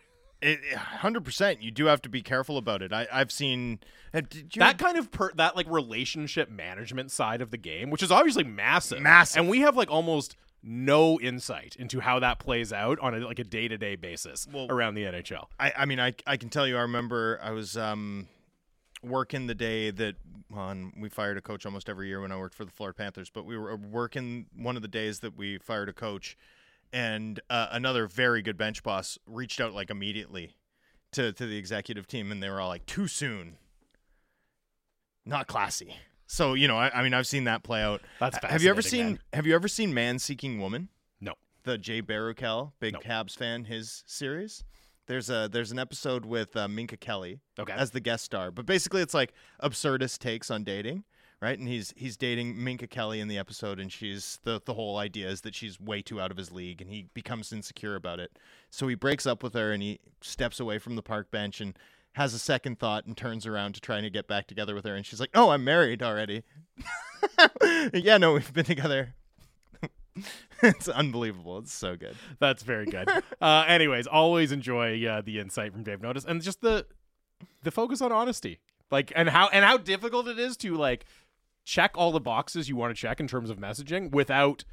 hundred percent. You do have to be careful about it. I, I've seen uh, did you that kind of per, that like relationship management side of the game, which is obviously massive, Massive. and we have like almost no insight into how that plays out on a, like a day to day basis Well- around the NHL. I, I mean, I, I can tell you. I remember I was um, working the day that on we fired a coach almost every year when I worked for the Florida Panthers. But we were working one of the days that we fired a coach, and uh, another very good bench boss reached out like immediately to to the executive team, and they were all like, "Too soon, not classy." So you know, I, I mean, I've seen that play out. That's have you ever seen man. Have you ever seen Man Seeking Woman? No, the Jay Baruchel, big No. Habs fan, his series. There's a there's an episode with uh, Minka Kelly Okay. as the guest star, but basically it's like absurdist takes on dating, right? And he's he's dating Minka Kelly in the episode, and she's the the whole idea is that she's way too out of his league, and he becomes insecure about it. So he breaks up with her, and he steps away from the park bench and has a second thought and turns around to trying to get back together with her, and she's like, "Oh, I'm married already." yeah, no, we've been together. it's unbelievable. It's so good. that's very good. uh, anyways, always enjoy uh, the insight from Dave Nonis and just the the focus on honesty, like and how and how difficult it is to like check all the boxes you want to check in terms of messaging without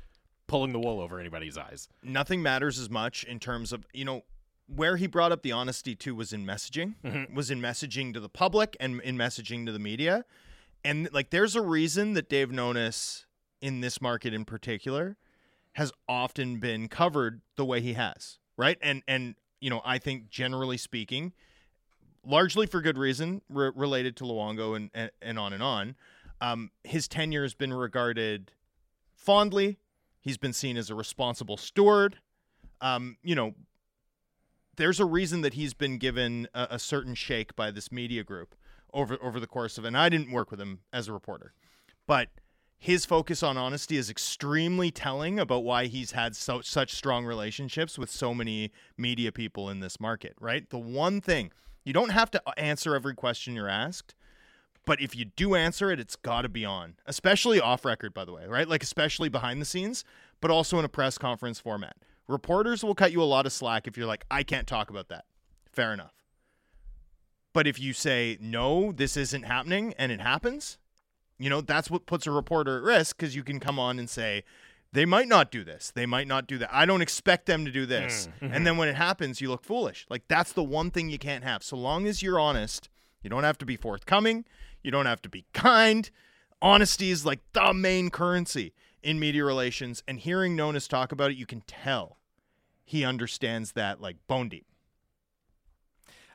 pulling the wool over anybody's eyes. nothing matters as much in terms of you know where he brought up the honesty too was in messaging was in messaging to the public and in messaging to the media and like there's a reason that dave Nonis in this market in particular has often been covered the way he has right and and you know i think generally speaking largely for good reason re- related to luongo and, and and on and on um his tenure has been regarded fondly He's been seen as a responsible steward. Um, you know, there's a reason that he's been given a, a certain shake by this media group over over the course of. And I didn't work with him as a reporter, but his focus on honesty is extremely telling about why he's had so such strong relationships with so many media people in this market. Right, the one thing you don't have to uh, answer every question you're asked. But if you do answer it, it's got to be on, especially off record, by the way, right? Like, especially behind the scenes, but also in a press conference format. Reporters will cut you a lot of slack if you're like, I can't talk about that. Fair enough. But if you say, no, this isn't happening, and it happens, you know, that's what puts a reporter at risk because you can come on and say, they might not do this. They might not do that. I don't expect them to do this. Mm, mm-hmm. And then when it happens, you look foolish. Like, that's the one thing you can't have. So long as you're honest, you don't have to be forthcoming. You don't have to be kind. Honesty is like the main currency in media relations. And hearing Nonis talk about it, you can tell he understands that like bone deep.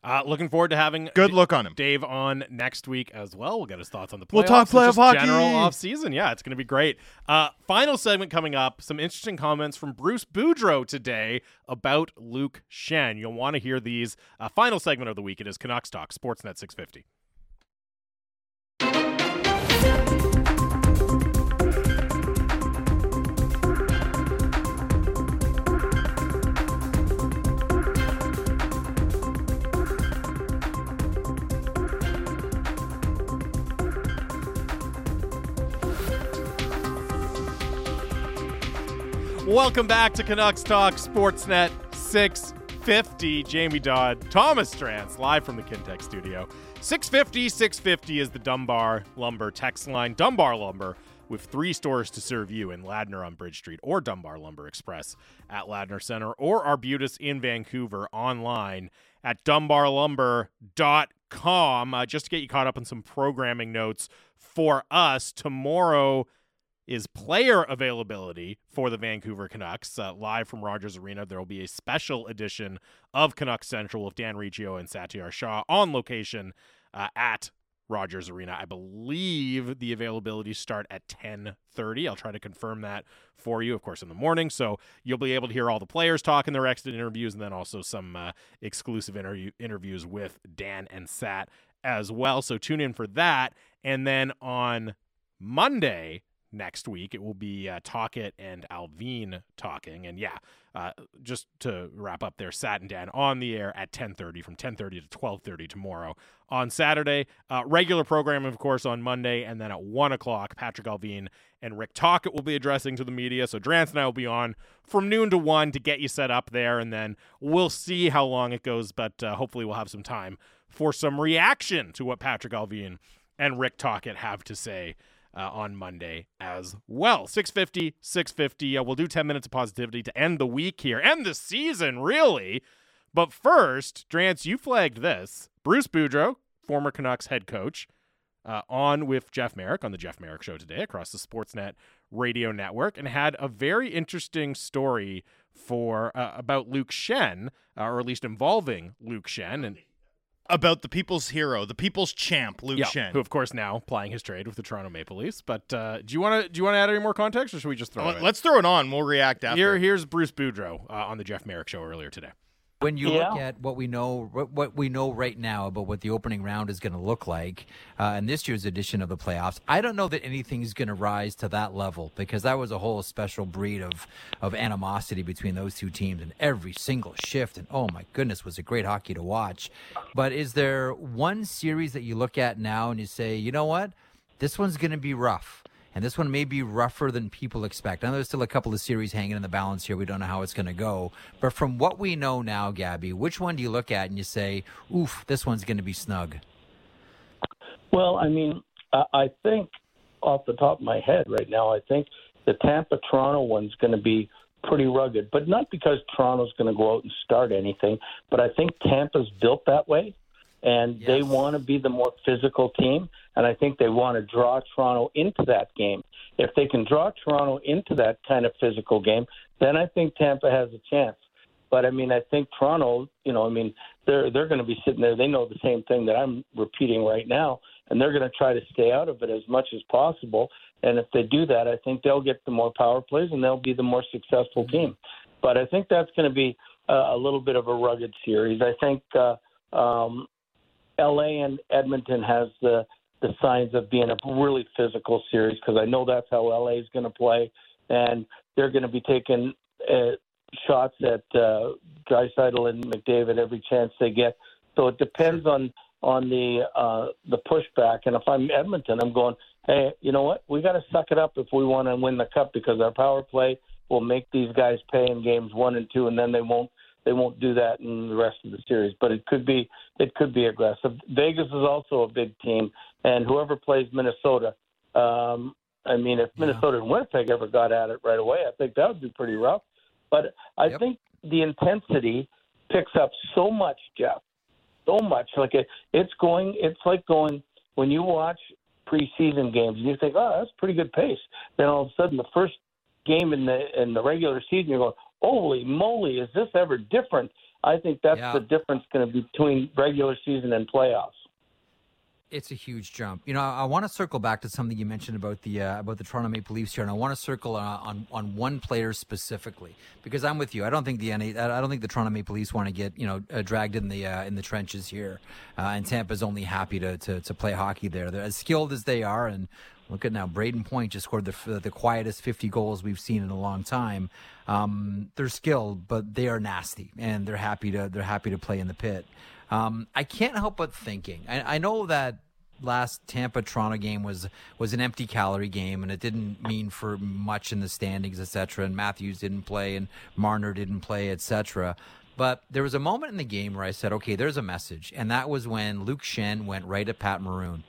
Uh, looking forward to having Good look on him. Dave on next week as well. We'll get his thoughts on the playoffs. We'll talk playoff hockey. General off season. Yeah, it's going to be great. Uh, final segment coming up. Some interesting comments from Bruce Boudreau today about Luke Schenn. You'll want to hear these. Uh, final segment of the week. It is Canucks Talk, Sportsnet 650. Welcome back to Canucks Talk Sportsnet 650. Jamie Dodd, Thomas Drance, live from the Kintec studio. 650, 650 is the Dunbar Lumber text line. Dunbar Lumber, with three stores to serve you in Ladner on Bridge Street or Dunbar Lumber Express at Ladner Center or Arbutus in Vancouver online at dunbarlumber.com. Uh, just to get you caught up on some programming notes for us, tomorrow is player availability for the Vancouver Canucks. Uh, live from Rogers Arena, there will be a special edition of Canucks Central with Dan Riccio and Satiar Shah on location uh, at Rogers Arena. I believe the availability start at 10:30. I'll try to confirm that for you, of course, in the morning. So you'll be able to hear all the players talk in their exit interviews, and then also some uh, exclusive interview interviews with Dan and Sat as well. So tune in for that. And then on Monday, next week. It will be uh, Tocchet and Allvin talking. And yeah, uh, just to wrap up there, Sat and Dan on the air at 10.30 from 10.30 to 12.30 tomorrow on Saturday. Uh, regular program, of course, on Monday. And then at 1 o'clock, Patrick Allvin and Rick Tocchet will be addressing to the media. So Drance and I will be on from noon to 1 to get you set up there. And then we'll see how long it goes, but uh, hopefully we'll have some time for some reaction to what Patrick Allvin and Rick Tocchet have to say uh, on Monday as well. 650, 650. Uh, we'll do 10 minutes of positivity to end the week here, end the season, really. But first, Drance, you flagged this. Bruce Boudreau, former Canucks head coach, uh, on with Jeff Marek on the Jeff Marek Show today across the Sportsnet radio network and had a very interesting story for uh, about Luke Schenn, uh, or at least involving Luke Schenn. And about the people's hero, the people's champ, Luke yeah, Schenn, who of course now plying his trade with the Toronto Maple Leafs. But uh, do you want to do you want to add any more context, or should we just throw Uh, it? let's throw it on. We'll react after. Here, here's Bruce Boudreau uh, on the Jeff Marek Show earlier today. When you Yeah. look at what we know, what what we know right now about what the opening round is going to look like uh, in this year's edition of the playoffs, I don't know that anything's going to rise to that level because that was a whole special breed of of animosity between those two teams and every single shift. And oh my goodness, was it great hockey to watch? But is there one series that you look at now and you say, you know what, this one's going to be rough? And this one may be rougher than people expect. I know there's still a couple of series hanging in the balance here. We don't know how it's going to go. But from what we know now, Gabby, which one do you look at and you say, oof, this one's going to be snug? Well, I mean, I I think off the top of my head right now, I think the Tampa Toronto one's going to be pretty rugged, but not because Toronto's going to go out and start anything, but I think Tampa's built that way. And they want to be the more physical team, and I think they want to draw Toronto into that game. If they can draw Toronto into that kind of physical game, then I think Tampa has a chance. But I mean, I think Toronto, you know, I mean, they're they're going to be sitting there. They know the same thing that I'm repeating right now, and they're going to try to stay out of it as much as possible. And if they do that, I think they'll get the more power plays and they'll be the more successful team. But I think that's going to be uh, a little bit of a rugged series. I think uh, um, L.A. and Edmonton has the the signs of being a really physical series because I know that's how LA is going to play, and they're going to be taking uh, shots at uh, Draisaitl and McDavid every chance they get. So it depends on on the uh, the pushback. And if I'm Edmonton, I'm going, hey, you know what? We got to suck it up if we want to win the cup because our power play will make these guys pay in games one and two, and then they won't they won't do that in the rest of the series. But it could be it could be aggressive. Vegas is also a big team, and whoever plays Minnesota, um, I mean, if Yeah. Minnesota and Winnipeg ever got at it right away, I think that would be pretty rough. But I Yep. think the intensity picks up so much, Jeff, so much. Like it, it's going. It's like going when you watch preseason games and you think, oh, that's pretty good pace. Then all of a sudden, the first game in the in the regular season, you're going, holy moly, is this ever different? I think that's Yeah. the difference going to be between regular season and playoffs. It's a huge jump. You know, I, I want to circle back to something you mentioned about the uh, about the Toronto Maple Leafs here, and I want to circle uh, on on one player specifically because I'm with you. I don't think the NA, I don't think the Toronto Maple Leafs want to get you know uh, dragged in the uh, in the trenches here, uh, and Tampa's only happy to, to to play hockey there. They're as skilled as they are, and look at now, Brayden Point just scored the the quietest 50 goals we've seen in a long time. Um, they're skilled, but they are nasty, and they're happy to they're happy to play in the pit. Um, I can't help but thinking. I, I know that last Tampa Toronto game was was an empty calorie game, and it didn't mean for much in the standings, etc. And Matthews didn't play, and Marner didn't play, etc. But there was a moment in the game where I said, "Okay, there's a message," and that was when Luke Schenn went right at Pat Maroon.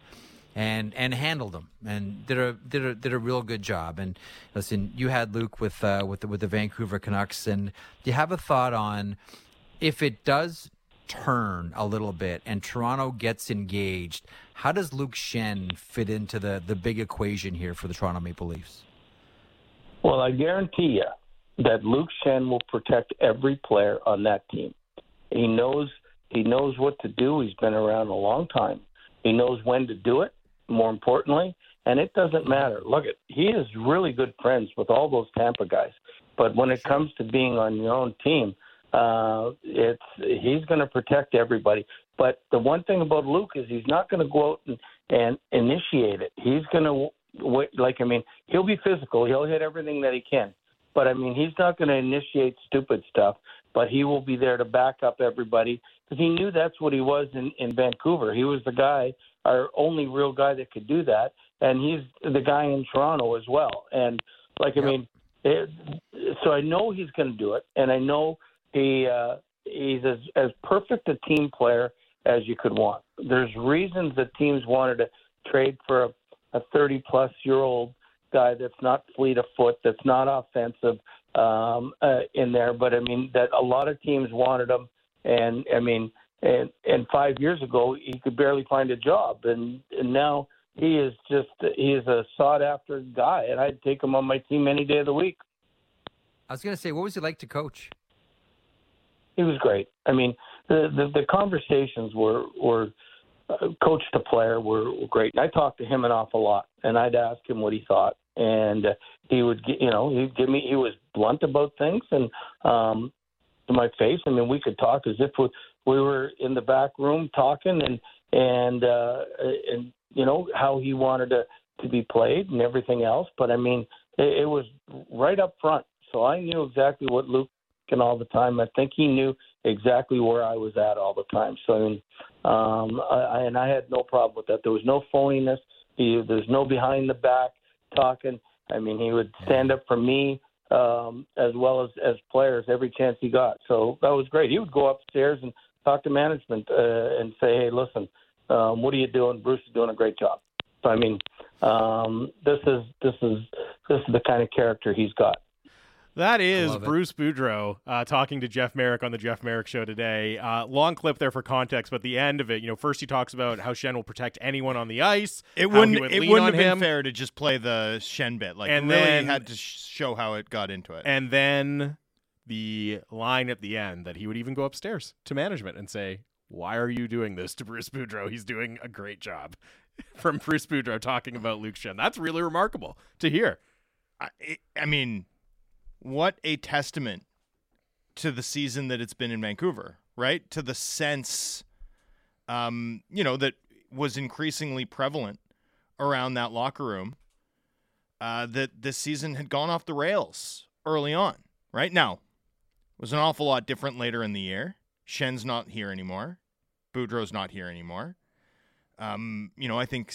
And and handled them and did a did a did a real good job. And listen, you had Luke with uh, with the, with the Vancouver Canucks, and do you have a thought on if it does turn a little bit and Toronto gets engaged? How does Luke Schenn fit into the the big equation here for the Toronto Maple Leafs? Well, I guarantee you that Luke Schenn will protect every player on that team. He knows he knows what to do. He's been around a long time. He knows when to do it more importantly. And it doesn't matter. Look at he is really good friends with all those Tampa guys. But when it comes to being on your own team, uh, it's he's going to protect everybody. But the one thing about Luke is he's not going to go out and, and initiate it. He's going to like I mean he'll be physical. He'll hit everything that he can. But I mean he's not going to initiate stupid stuff. But he will be there to back up everybody because he knew that's what he was in in Vancouver. He was the guy our only real guy that could do that, and he's the guy in Toronto as well. And like I mean, it, so I know he's going to do it, and I know he uh, he's as as perfect a team player as you could want. There's reasons that teams wanted to trade for a, a 30 plus year old guy that's not fleet of foot, that's not offensive um, uh, in there. But I mean that a lot of teams wanted him, and I mean and and five years ago he could barely find a job, and and now he is just he is a sought after guy, and I'd take him on my team any day of the week. I was going to say, what was he like to coach? He was great. I mean, the the, the conversations were were uh, coach to player were, were great. And I talked to him an awful lot, and I'd ask him what he thought, and uh, he would, you know, he'd give me. He was blunt about things, and um, to my face. I mean, we could talk as if we, we were in the back room talking and and uh, and you know how he wanted to to be played and everything else. But I mean, it, it was right up front, so I knew exactly what Luke and all the time. I think he knew exactly where I was at all the time. So I mean, um, I, and I had no problem with that. There was no phoniness. He, there's no behind the back talking. I mean, he would stand up for me um, as well as as players every chance he got. So that was great. He would go upstairs and talk to management uh, and say, "Hey, listen, um, what are you doing? Bruce is doing a great job." So I mean, um, this is this is this is the kind of character he's got. That is Bruce Boudreau uh, talking to Jeff Marek on the Jeff Marek Show today. Uh, long clip there for context, but the end of it, you know, first he talks about how Schenn will protect anyone on the ice. It wouldn't. Would it wouldn't have him. been fair to just play the Schenn bit. Like, and really then, had to show how it got into it. And then the line at the end that he would even go upstairs to management and say, "Why are you doing this to Bruce Boudreau? He's doing a great job." From Bruce Boudreau talking about Luke Schenn. That's really remarkable to hear. I, I mean, what a testament to the season that it's been in Vancouver, right? To the sense, um, you know, that was increasingly prevalent around that locker room. Uh, that this season had gone off the rails early on. Right now, was an awful lot different later in the year. Schenn's not here anymore. Boudreau's not here anymore. Um, you know, I think,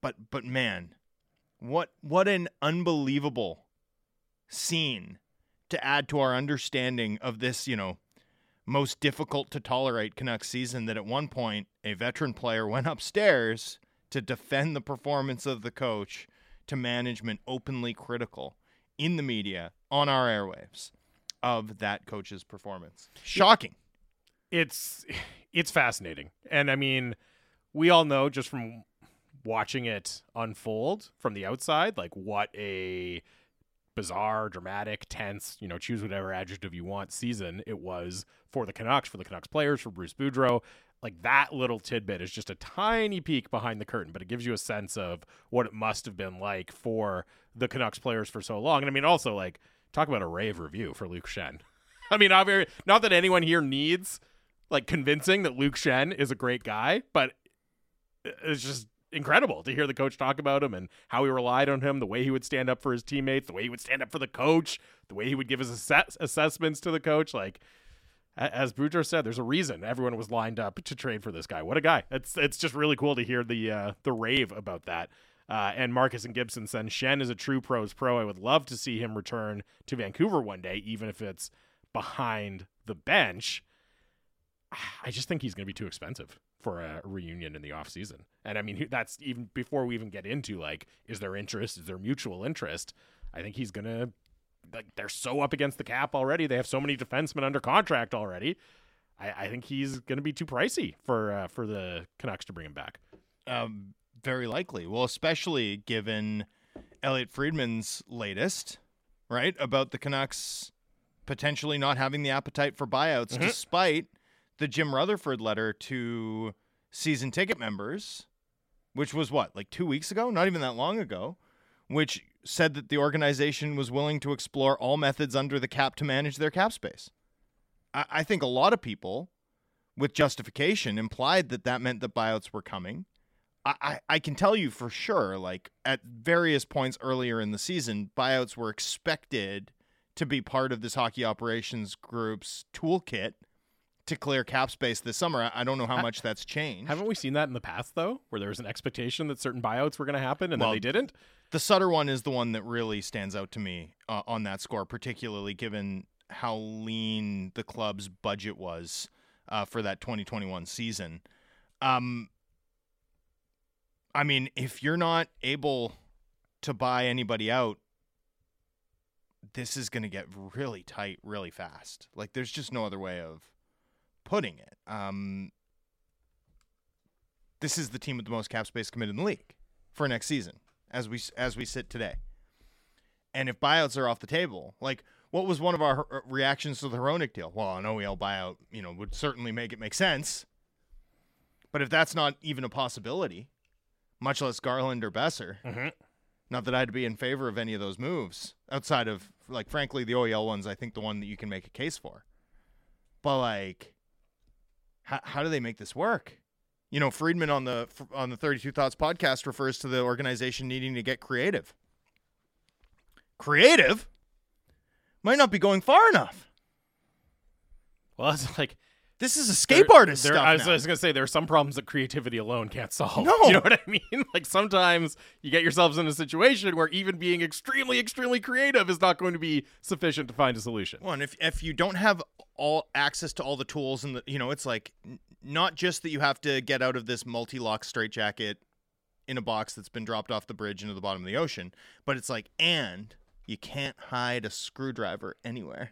but but man, what what an unbelievable scene to add to our understanding of this, you know, most difficult to tolerate Canucks season that at one point a veteran player went upstairs to defend the performance of the coach to management openly critical in the media on our airwaves of that coach's performance. Shocking. It's it's fascinating. And I mean, we all know just from watching it unfold from the outside like what a bizarre, dramatic, tense, you know, choose whatever adjective you want season it was for the Canucks, for the Canucks players, for Bruce Boudreau. Like that little tidbit is just a tiny peek behind the curtain, but it gives you a sense of what it must have been like for the Canucks players for so long. And I mean, also like talk about a rave review for Luke Schenn. I mean, not that anyone here needs like convincing that Luke Schenn is a great guy, but it's just incredible to hear the coach talk about him and how he relied on him, the way he would stand up for his teammates, the way he would stand up for the coach, the way he would give his assess- assessments to the coach. Like, as Boudreau said, there's a reason everyone was lined up to trade for this guy. What a guy! It's it's just really cool to hear the uh, the rave about that. Uh, and Marcus and Gibson said Schenn is a true pros pro. I would love to see him return to Vancouver one day, even if it's behind the bench. I just think he's going to be too expensive for a reunion in the offseason. And I mean, that's even before we even get into like, is there interest? Is there mutual interest? I think he's going to, like, they're so up against the cap already. They have so many defensemen under contract already. I, I think he's going to be too pricey for uh, for the Canucks to bring him back. Um, very likely. Well, especially given Elliotte Friedman's latest, right, about the Canucks potentially not having the appetite for buyouts, Mhm. despite the Jim Rutherford letter to season ticket members, which was what, like two weeks ago? Not even that long ago, which said that the organization was willing to explore all methods under the cap to manage their cap space. I, I think a lot of people, with justification, implied that that meant that buyouts were coming. I, I, can tell you for sure, like at various points earlier in the season, buyouts were expected to be part of this hockey operations group's toolkit to clear cap space this summer. I, I don't know how much that's changed. Haven't we seen that in the past though, where there was an expectation that certain buyouts were going to happen and Well, then they didn't? The Sutter one is the one that really stands out to me uh, on that score, particularly given how lean the club's budget was uh, for that 2021 season. Um, I mean, if you're not able to buy anybody out, this is going to get really tight really fast. Like, there's just no other way of putting it. Um, this is the team with the most cap space committed in the league for next season as we as we sit today. And if buyouts are off the table, like what was one of our uh, reactions to the Hronek deal? Well, an OEL buyout, you know, would certainly make it make sense. But if that's not even a possibility, much less Garland or Boeser, Mhm. not that I'd be in favor of any of those moves outside of like frankly the OEL ones. I think the one that you can make a case for. But like, how how do they make this work? You know, Friedman on the on the Thirty Two Thoughts podcast refers to the organization needing to get creative. Creative might not be going far enough. Well, it's like This is escape there- artist there- stuff. I was, now. I was gonna say there are some problems that creativity alone can't solve. No. you know what I mean. Like sometimes you get yourselves in a situation where even being extremely, extremely creative is not going to be sufficient to find a solution. Well, and if if you don't have all access to all the tools and the you know, it's like not just that you have to get out of this multi-lock straitjacket in a box that's been dropped off the bridge into the bottom of the ocean, but it's like and you can't hide a screwdriver anywhere.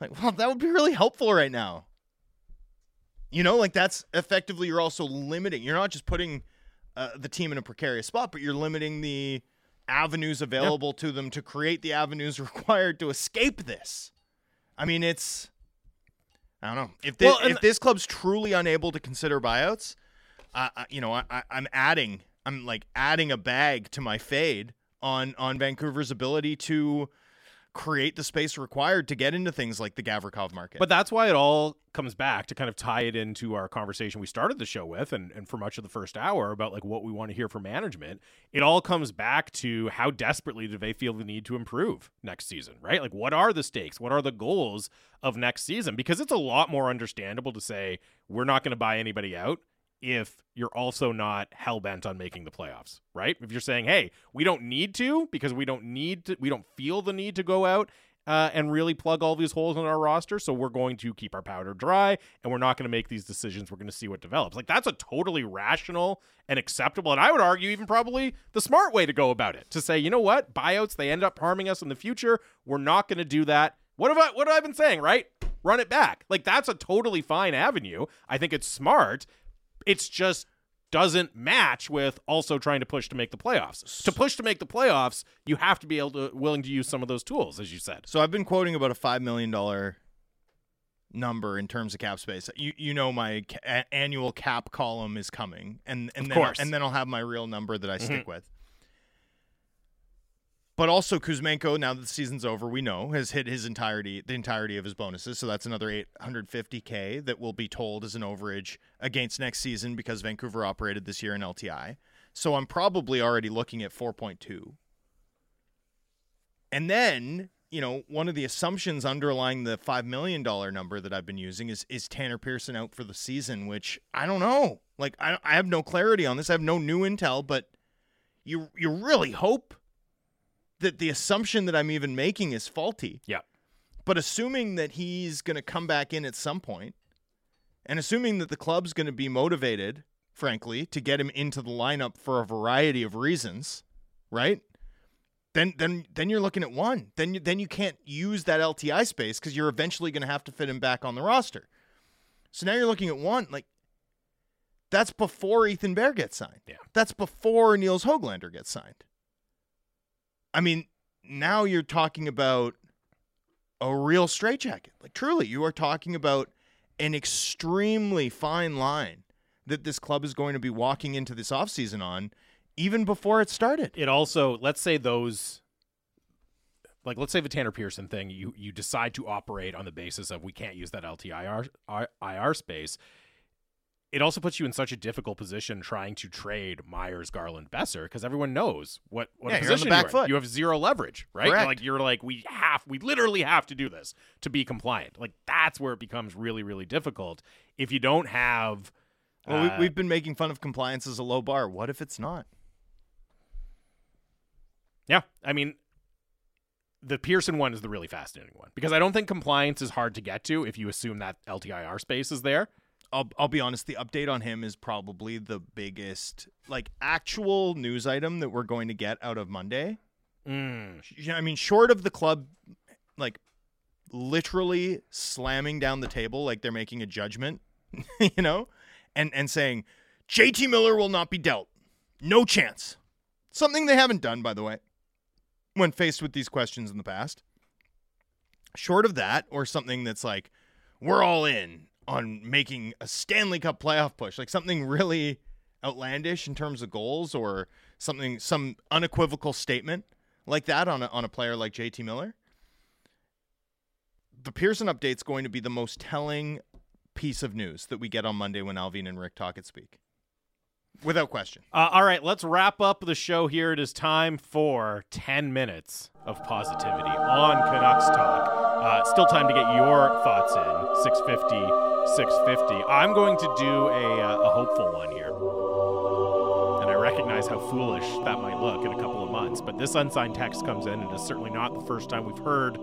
Like, well, that would be really helpful right now. You know, like that's effectively you're also limiting. You're not just putting uh, the team in a precarious spot, but you're limiting the avenues available to them to create the avenues required to escape this. I mean, it's I don't know if this, Well, if this club's truly unable to consider buyouts, uh, I- you know, I, I, I'm adding I'm like adding a bag to my fade on on Vancouver's ability to create the space required to get into things like the Gavrikov market. But that's why it all comes back to kind of tie it into our conversation we started the show with and, and for much of the first hour about like what we want to hear from management. It all comes back to how desperately do they feel the need to improve next season, right? Like what are the stakes? What are the goals of next season? Because it's a lot more understandable to say we're not going to buy anybody out if you're also not hell bent on making the playoffs, right? If you're saying, hey, we don't need to because we don't need to, we don't feel the need to go out uh, and really plug all these holes in our roster. So we're going to keep our powder dry and we're not going to make these decisions. We're going to see what develops. Like that's a totally rational and acceptable, and I would argue even probably the smart way to go about it. To say, you know what, buyouts they end up harming us in the future. We're not going to do that. What have I what have I been saying? Right, run it back. Like that's a totally fine avenue. I think it's smart. It's just doesn't match with also trying to push to make the playoffs. To push to make the playoffs, you have to be able to willing to use some of those tools, as you said. So I've been quoting about a five million dollar number in terms of cap space. You you know my ca- annual cap column is coming, and and Of then course. and then I'll have my real number that I stick Mm-hmm. with. But also Kuzmenko, now that the season's over, we know has hit his entirety the entirety of his bonuses. So that's another 850k that will be told as an overage against next season because Vancouver operated this year in LTI. So I'm probably already looking at 4.2. And then, you know, one of the assumptions underlying the $5 million number that I've been using is is Tanner Pearson out for the season, which I don't know. Like I I have no clarity on this. I have no new intel, but you you really hope that the assumption that I'm even making is faulty. Yeah. But assuming that he's going to come back in at some point and assuming that the club's going to be motivated, frankly, to get him into the lineup for a variety of reasons, right? Then then then you're looking at one. Then you, then you can't use that LTI space because you're eventually going to have to fit him back on the roster. So now you're looking at one like that's before Ethan Bear gets signed. Yeah. That's before Nils Hoglander gets signed. I mean, now you're talking about a real straitjacket. Like truly, you are talking about an extremely fine line that this club is going to be walking into this offseason on even before it started. It also, let's say those, like let's say the Tanner Pearson thing, you you decide to operate on the basis of we can't use that LTIR IR space. It also puts you in such a difficult position trying to trade Myers, Garland, Boeser because everyone knows what what Yeah, you're on the position back you're in. foot. You have zero leverage, right? Correct. Like you're like we have, we literally have to do this to be compliant. Like that's where it becomes really, really difficult if you don't have. Well, we, uh, we've been making fun of compliance as a low bar. What if it's not? Yeah, I mean, the Pearson one is the really fascinating one because I don't think compliance is hard to get to if you assume that LTIR space is there. I'll I'll be honest. The update on him is probably the biggest, like, actual news item that we're going to get out of Monday. Mm. I mean, short of the club, like, literally slamming down the table like they're making a judgment, you know, and and saying JT Miller will not be dealt, no chance. Something they haven't done, by the way, when faced with these questions in the past. Short of that, or something that's like, we're all in on making a Stanley Cup playoff push, like something really outlandish in terms of goals, or something, some unequivocal statement like that on a, on a player like JT Miller. The Pearson update's going to be the most telling piece of news that we get on Monday when Allvin and Rick talk at Speak. Without question. Uh, all right, let's wrap up the show here. It is time for 10 minutes of positivity on Canucks Talk. Uh, still time to get your thoughts in. 650, 650. I'm going to do a, uh, a hopeful one here. And I recognize how foolish that might look in a couple of months, but this unsigned text comes in, and it is certainly not the first time we've heard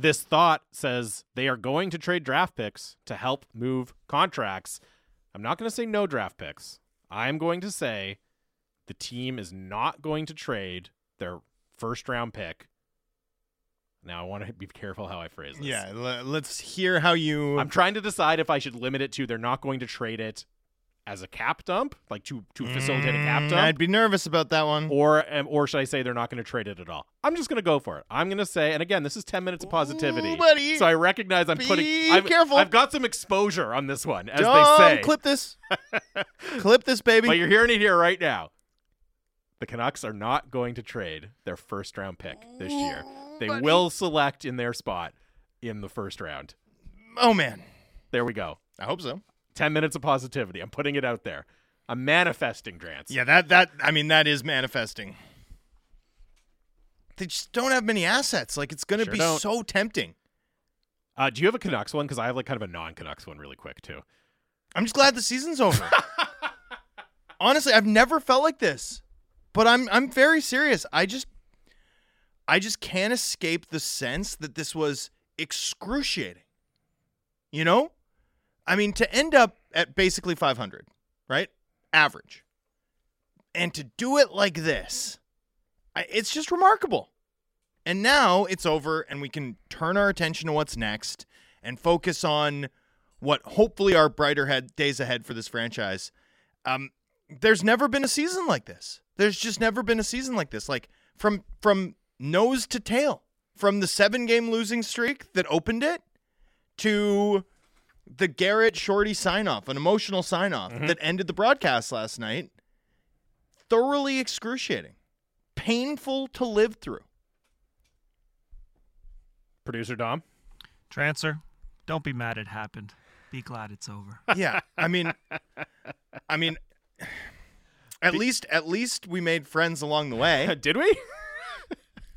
this thought says they are going to trade draft picks to help move contracts. I'm not going to say no draft picks. I'm going to say the team is not going to trade their first round pick. Now, I want to be careful how I phrase this. Yeah, l- let's hear how you. I'm trying to decide if I should limit it to they're not going to trade it as a cap dump, like to to facilitate a cap Mm, dump. I'd be nervous about that one. or um, or should I say they're not going to trade it at all? I'm just going to go for it. I'm going to say, and again, this is 10 minutes of positivity. Ooh, buddy. So I recognize I'm Be putting. I've, careful. I've got some exposure on this one, as Don't they say. clip this. clip this, baby. But you're hearing it here right now. The Canucks are not going to trade their first round pick this year. They will select in their spot in the first round. oh man, There we go. I hope so. 10 minutes of positivity. I'm putting it out there. I'm manifesting, Drance. Yeah, that that I mean that is manifesting. They just don't have many assets. Like it's going to Sure be don't. so tempting. Uh, do you have a Canucks one? Because I have like kind of a non Canucks one really quick, too. I'm just glad the season's over. Honestly, I've never felt like this. But I'm I'm very serious. I just I just can't escape the sense that this was excruciating. You know? I mean, to end up at basically 500, right? Average. And to do it like this, I, it's just remarkable. And now it's over, and we can turn our attention to what's next and focus on what hopefully are brighter head, days ahead for this franchise. Um, there's never been a season like this. There's just never been a season like this. Like from from nose to tail, from the seven game losing streak that opened it to the Garrett Shorty sign off, an emotional sign off mm-hmm. that ended the broadcast last night. Thoroughly excruciating, painful to live through. Producer Dom? Drancer, don't be mad it happened. Be glad it's over. Yeah, I mean, I mean, at least at least we made friends along the way. Did we?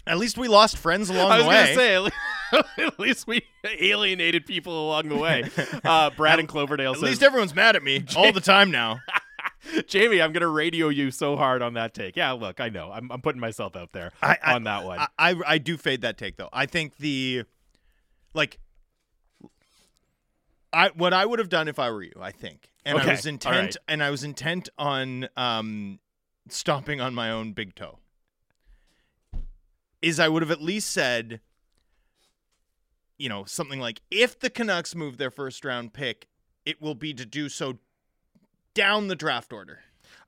At least we lost friends along I was the way. say, at least we alienated people along the way. Uh, Brad and Cloverdale At says, least everyone's mad at me all the time now. Jamie, I'm going to radio you so hard on that take. Yeah, look, I know. I'm, I'm putting myself out there I, I- on that one. I, I I do fade that take though. I think the like I what I would have done if I were you, I think, and Okay, I was intent, right. and I was intent on um, stomping on my own big toe. Is I would have at least said, you know, something like, if the Canucks move their first round pick, it will be to do so down the draft order.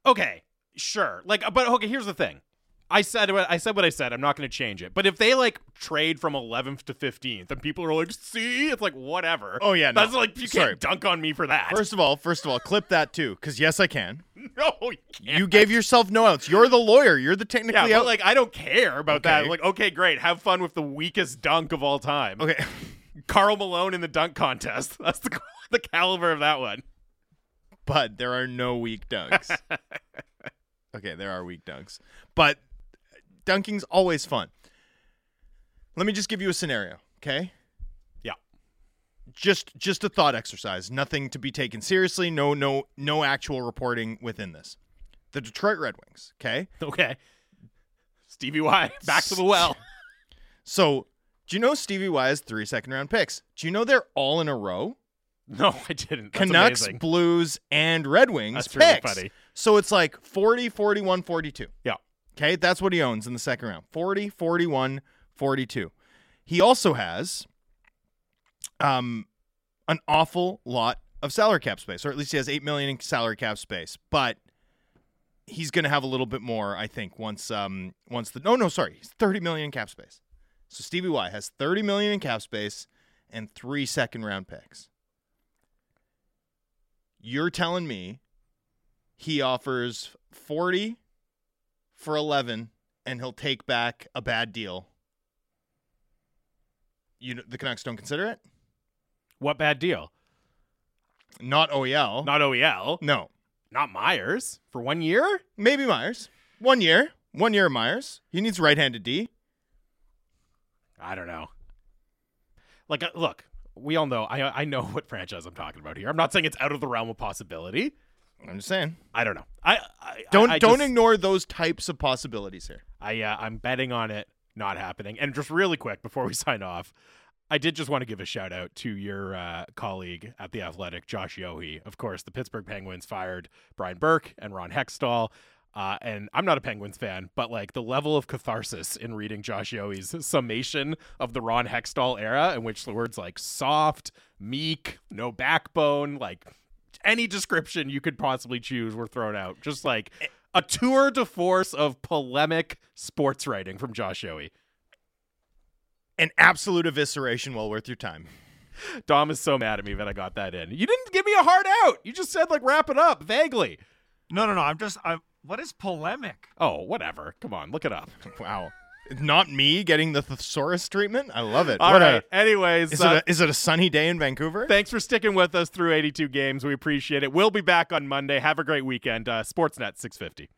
Okay, sure. Like, uh, but okay, here's the thing. I said what I said. What I said. I'm not going to change it. But if they like trade from 11th to 15th, and people are like, "See," it's like whatever. Oh, yeah, no. that's like you Sorry. can't dunk on me for that. First of all, first of all, clip that too, because yes, I can. no, you can't. You gave yourself no outs. You're the lawyer. You're the technically Yeah, out. like I don't care about that. Okay. Like, okay, great. Have fun with the weakest dunk of all time. okay. Karl Malone in the dunk contest. That's the the caliber of that one. but there are no weak dunks. okay, there are weak dunks, but dunking's always fun. Let me just give you a scenario, okay? Yeah. Just just a thought exercise, nothing to be taken seriously, no no no actual reporting within this. The Detroit Red Wings, okay? Okay. Stevie Y, back to the well. So, do you know Stevie Y has 3 second round picks? Do you know they're all in a row? No, I didn't. That's Canucks, amazing. Blues, and Red Wings That's really picks. funny. So it's like 40, 41, 42. Yeah. Okay, that's what he owns in the second round 40, 41, 42. He also has um, an awful lot of salary cap space, or at least he has 8 million in salary cap space, but he's going to have a little bit more, I think, once um once the No, no, sorry. He's 30 million in cap space. So Stevie Y has 30 million in cap space and 3 second round picks. You're telling me he offers 40 for 11 and he'll take back a bad deal. You the Canucks don't consider it? What bad deal? Not OEL. Not OEL. no. Not Myers for one year. Maybe Myers. One year. One year of Myers. He needs right-handed D. I don't know. Like, uh, look, we all know. I I know what franchise I'm talking about here. I'm not saying it's out of the realm of possibility. I'm just saying. I don't know. I, I Don't I, I don't just- ignore those types of possibilities here. I uh, I'm betting on it not happening. And just really quick before we sign off, I did just want to give a shout out to your uh, colleague at the Athletic, Josh Yohe. Of course, the Pittsburgh Penguins fired Brian Burke and Ron Hextall. Uh, and I'm not a Penguins fan, but like the level of catharsis in reading Josh Yohe's summation of the Ron Hextall era, in which the words like soft, meek, no backbone, like any description you could possibly choose were thrown out. Just like a tour de force of polemic sports writing from Josh Yohe. An absolute evisceration well worth your time. Dom is so mad at me that I got that in. You didn't give me a hard out. You just said like wrap it up vaguely. No, no, no. I'm just. I'm. What is polemic? Oh, whatever. Come on, look it up. Wow. Not me getting the thesaurus treatment. I love it. All What right. a Anyways, is uh, it a, is it a sunny day in Vancouver? thanks for sticking with us through 82 games. We appreciate it. We'll be back on Monday. Have a great weekend. Uh, Sportsnet 650.